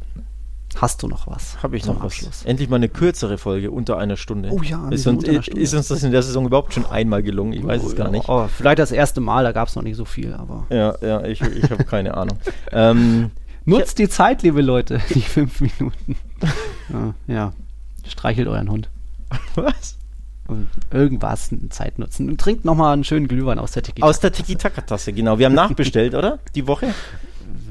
Hast du noch was? Habe ich noch Abschluss? was. Endlich mal eine kürzere Folge unter einer Stunde. Oh ja, ist uns, ist uns das in der Saison überhaupt schon einmal gelungen? Ich weiß oh, es gar nicht. Oh, vielleicht das erste Mal, da gab es noch nicht so viel, aber. Ja, ja, ich, ich habe keine Ahnung. Ähm, Nutzt die Zeit, liebe Leute, die fünf Minuten. ja, ja. Streichelt euren Hund. Was? Und irgendwas Zeit nutzen. Und trinkt nochmal einen schönen Glühwein aus der Tiki-Taka. Aus der Tiki-Taka-Tasse, genau. Wir haben nachbestellt, oder? Die Woche.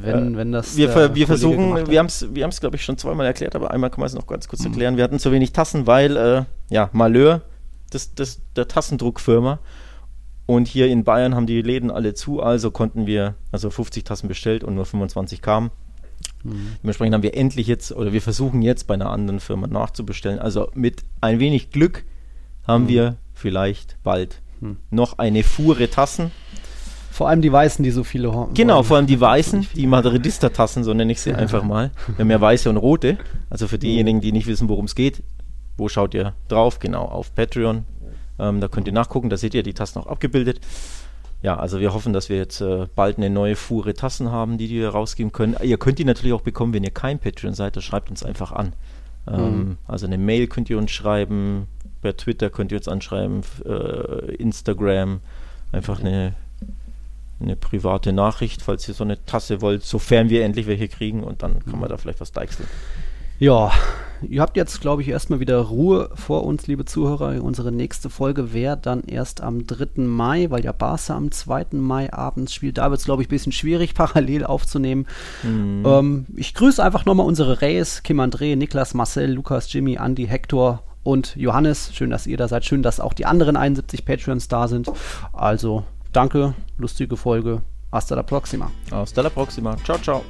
Wenn, wenn das wir, wir versuchen, wir haben es, wir glaube ich, schon zweimal erklärt, aber einmal kann man es noch ganz kurz mhm. erklären. Wir hatten zu wenig Tassen, weil, äh, ja, Malheur, das, das, der Tassendruckfirma, und hier in Bayern haben die Läden alle zu, also konnten wir, also 50 Tassen bestellt und nur 25 kamen. Mhm. Dementsprechend haben wir endlich jetzt, oder wir versuchen jetzt bei einer anderen Firma nachzubestellen. Also mit ein wenig Glück haben mhm. wir vielleicht bald mhm. noch eine Fuhre Tassen. Vor allem die Weißen, die so viele haben. Genau, vor allem die Weißen, die Madridista-Tassen, so nenne ich sie ja. einfach mal. Wir haben ja weiße und rote. Also für diejenigen, die nicht wissen, worum es geht, wo schaut ihr drauf? Genau, auf Patreon. Ähm, da könnt ihr nachgucken, da seht ihr die Tassen auch abgebildet. Ja, also wir hoffen, dass wir jetzt äh, bald eine neue Fuhre Tassen haben, die wir rausgeben können. Ihr könnt die natürlich auch bekommen, wenn ihr kein Patreon seid, das schreibt uns einfach an. Ähm, mhm. Also eine Mail könnt ihr uns schreiben, per Twitter könnt ihr uns anschreiben, äh, Instagram, einfach eine, eine private Nachricht, falls ihr so eine Tasse wollt, sofern wir endlich welche kriegen und dann kann man da vielleicht was deichseln. Ja, ihr habt jetzt, glaube ich, erstmal wieder Ruhe vor uns, liebe Zuhörer. Unsere nächste Folge wäre dann erst am 3. Mai, weil ja Barca am 2. Mai abends spielt. Da wird es, glaube ich, ein bisschen schwierig, parallel aufzunehmen. Mhm. Ähm, ich grüße einfach nochmal unsere Reyes, Kim André, Niklas, Marcel, Lukas, Jimmy, Andy, Hector und Johannes. Schön, dass ihr da seid. Schön, dass auch die anderen 71 Patreons da sind. Also danke, lustige Folge. Hasta la próxima. Hasta la próxima. Ciao, ciao.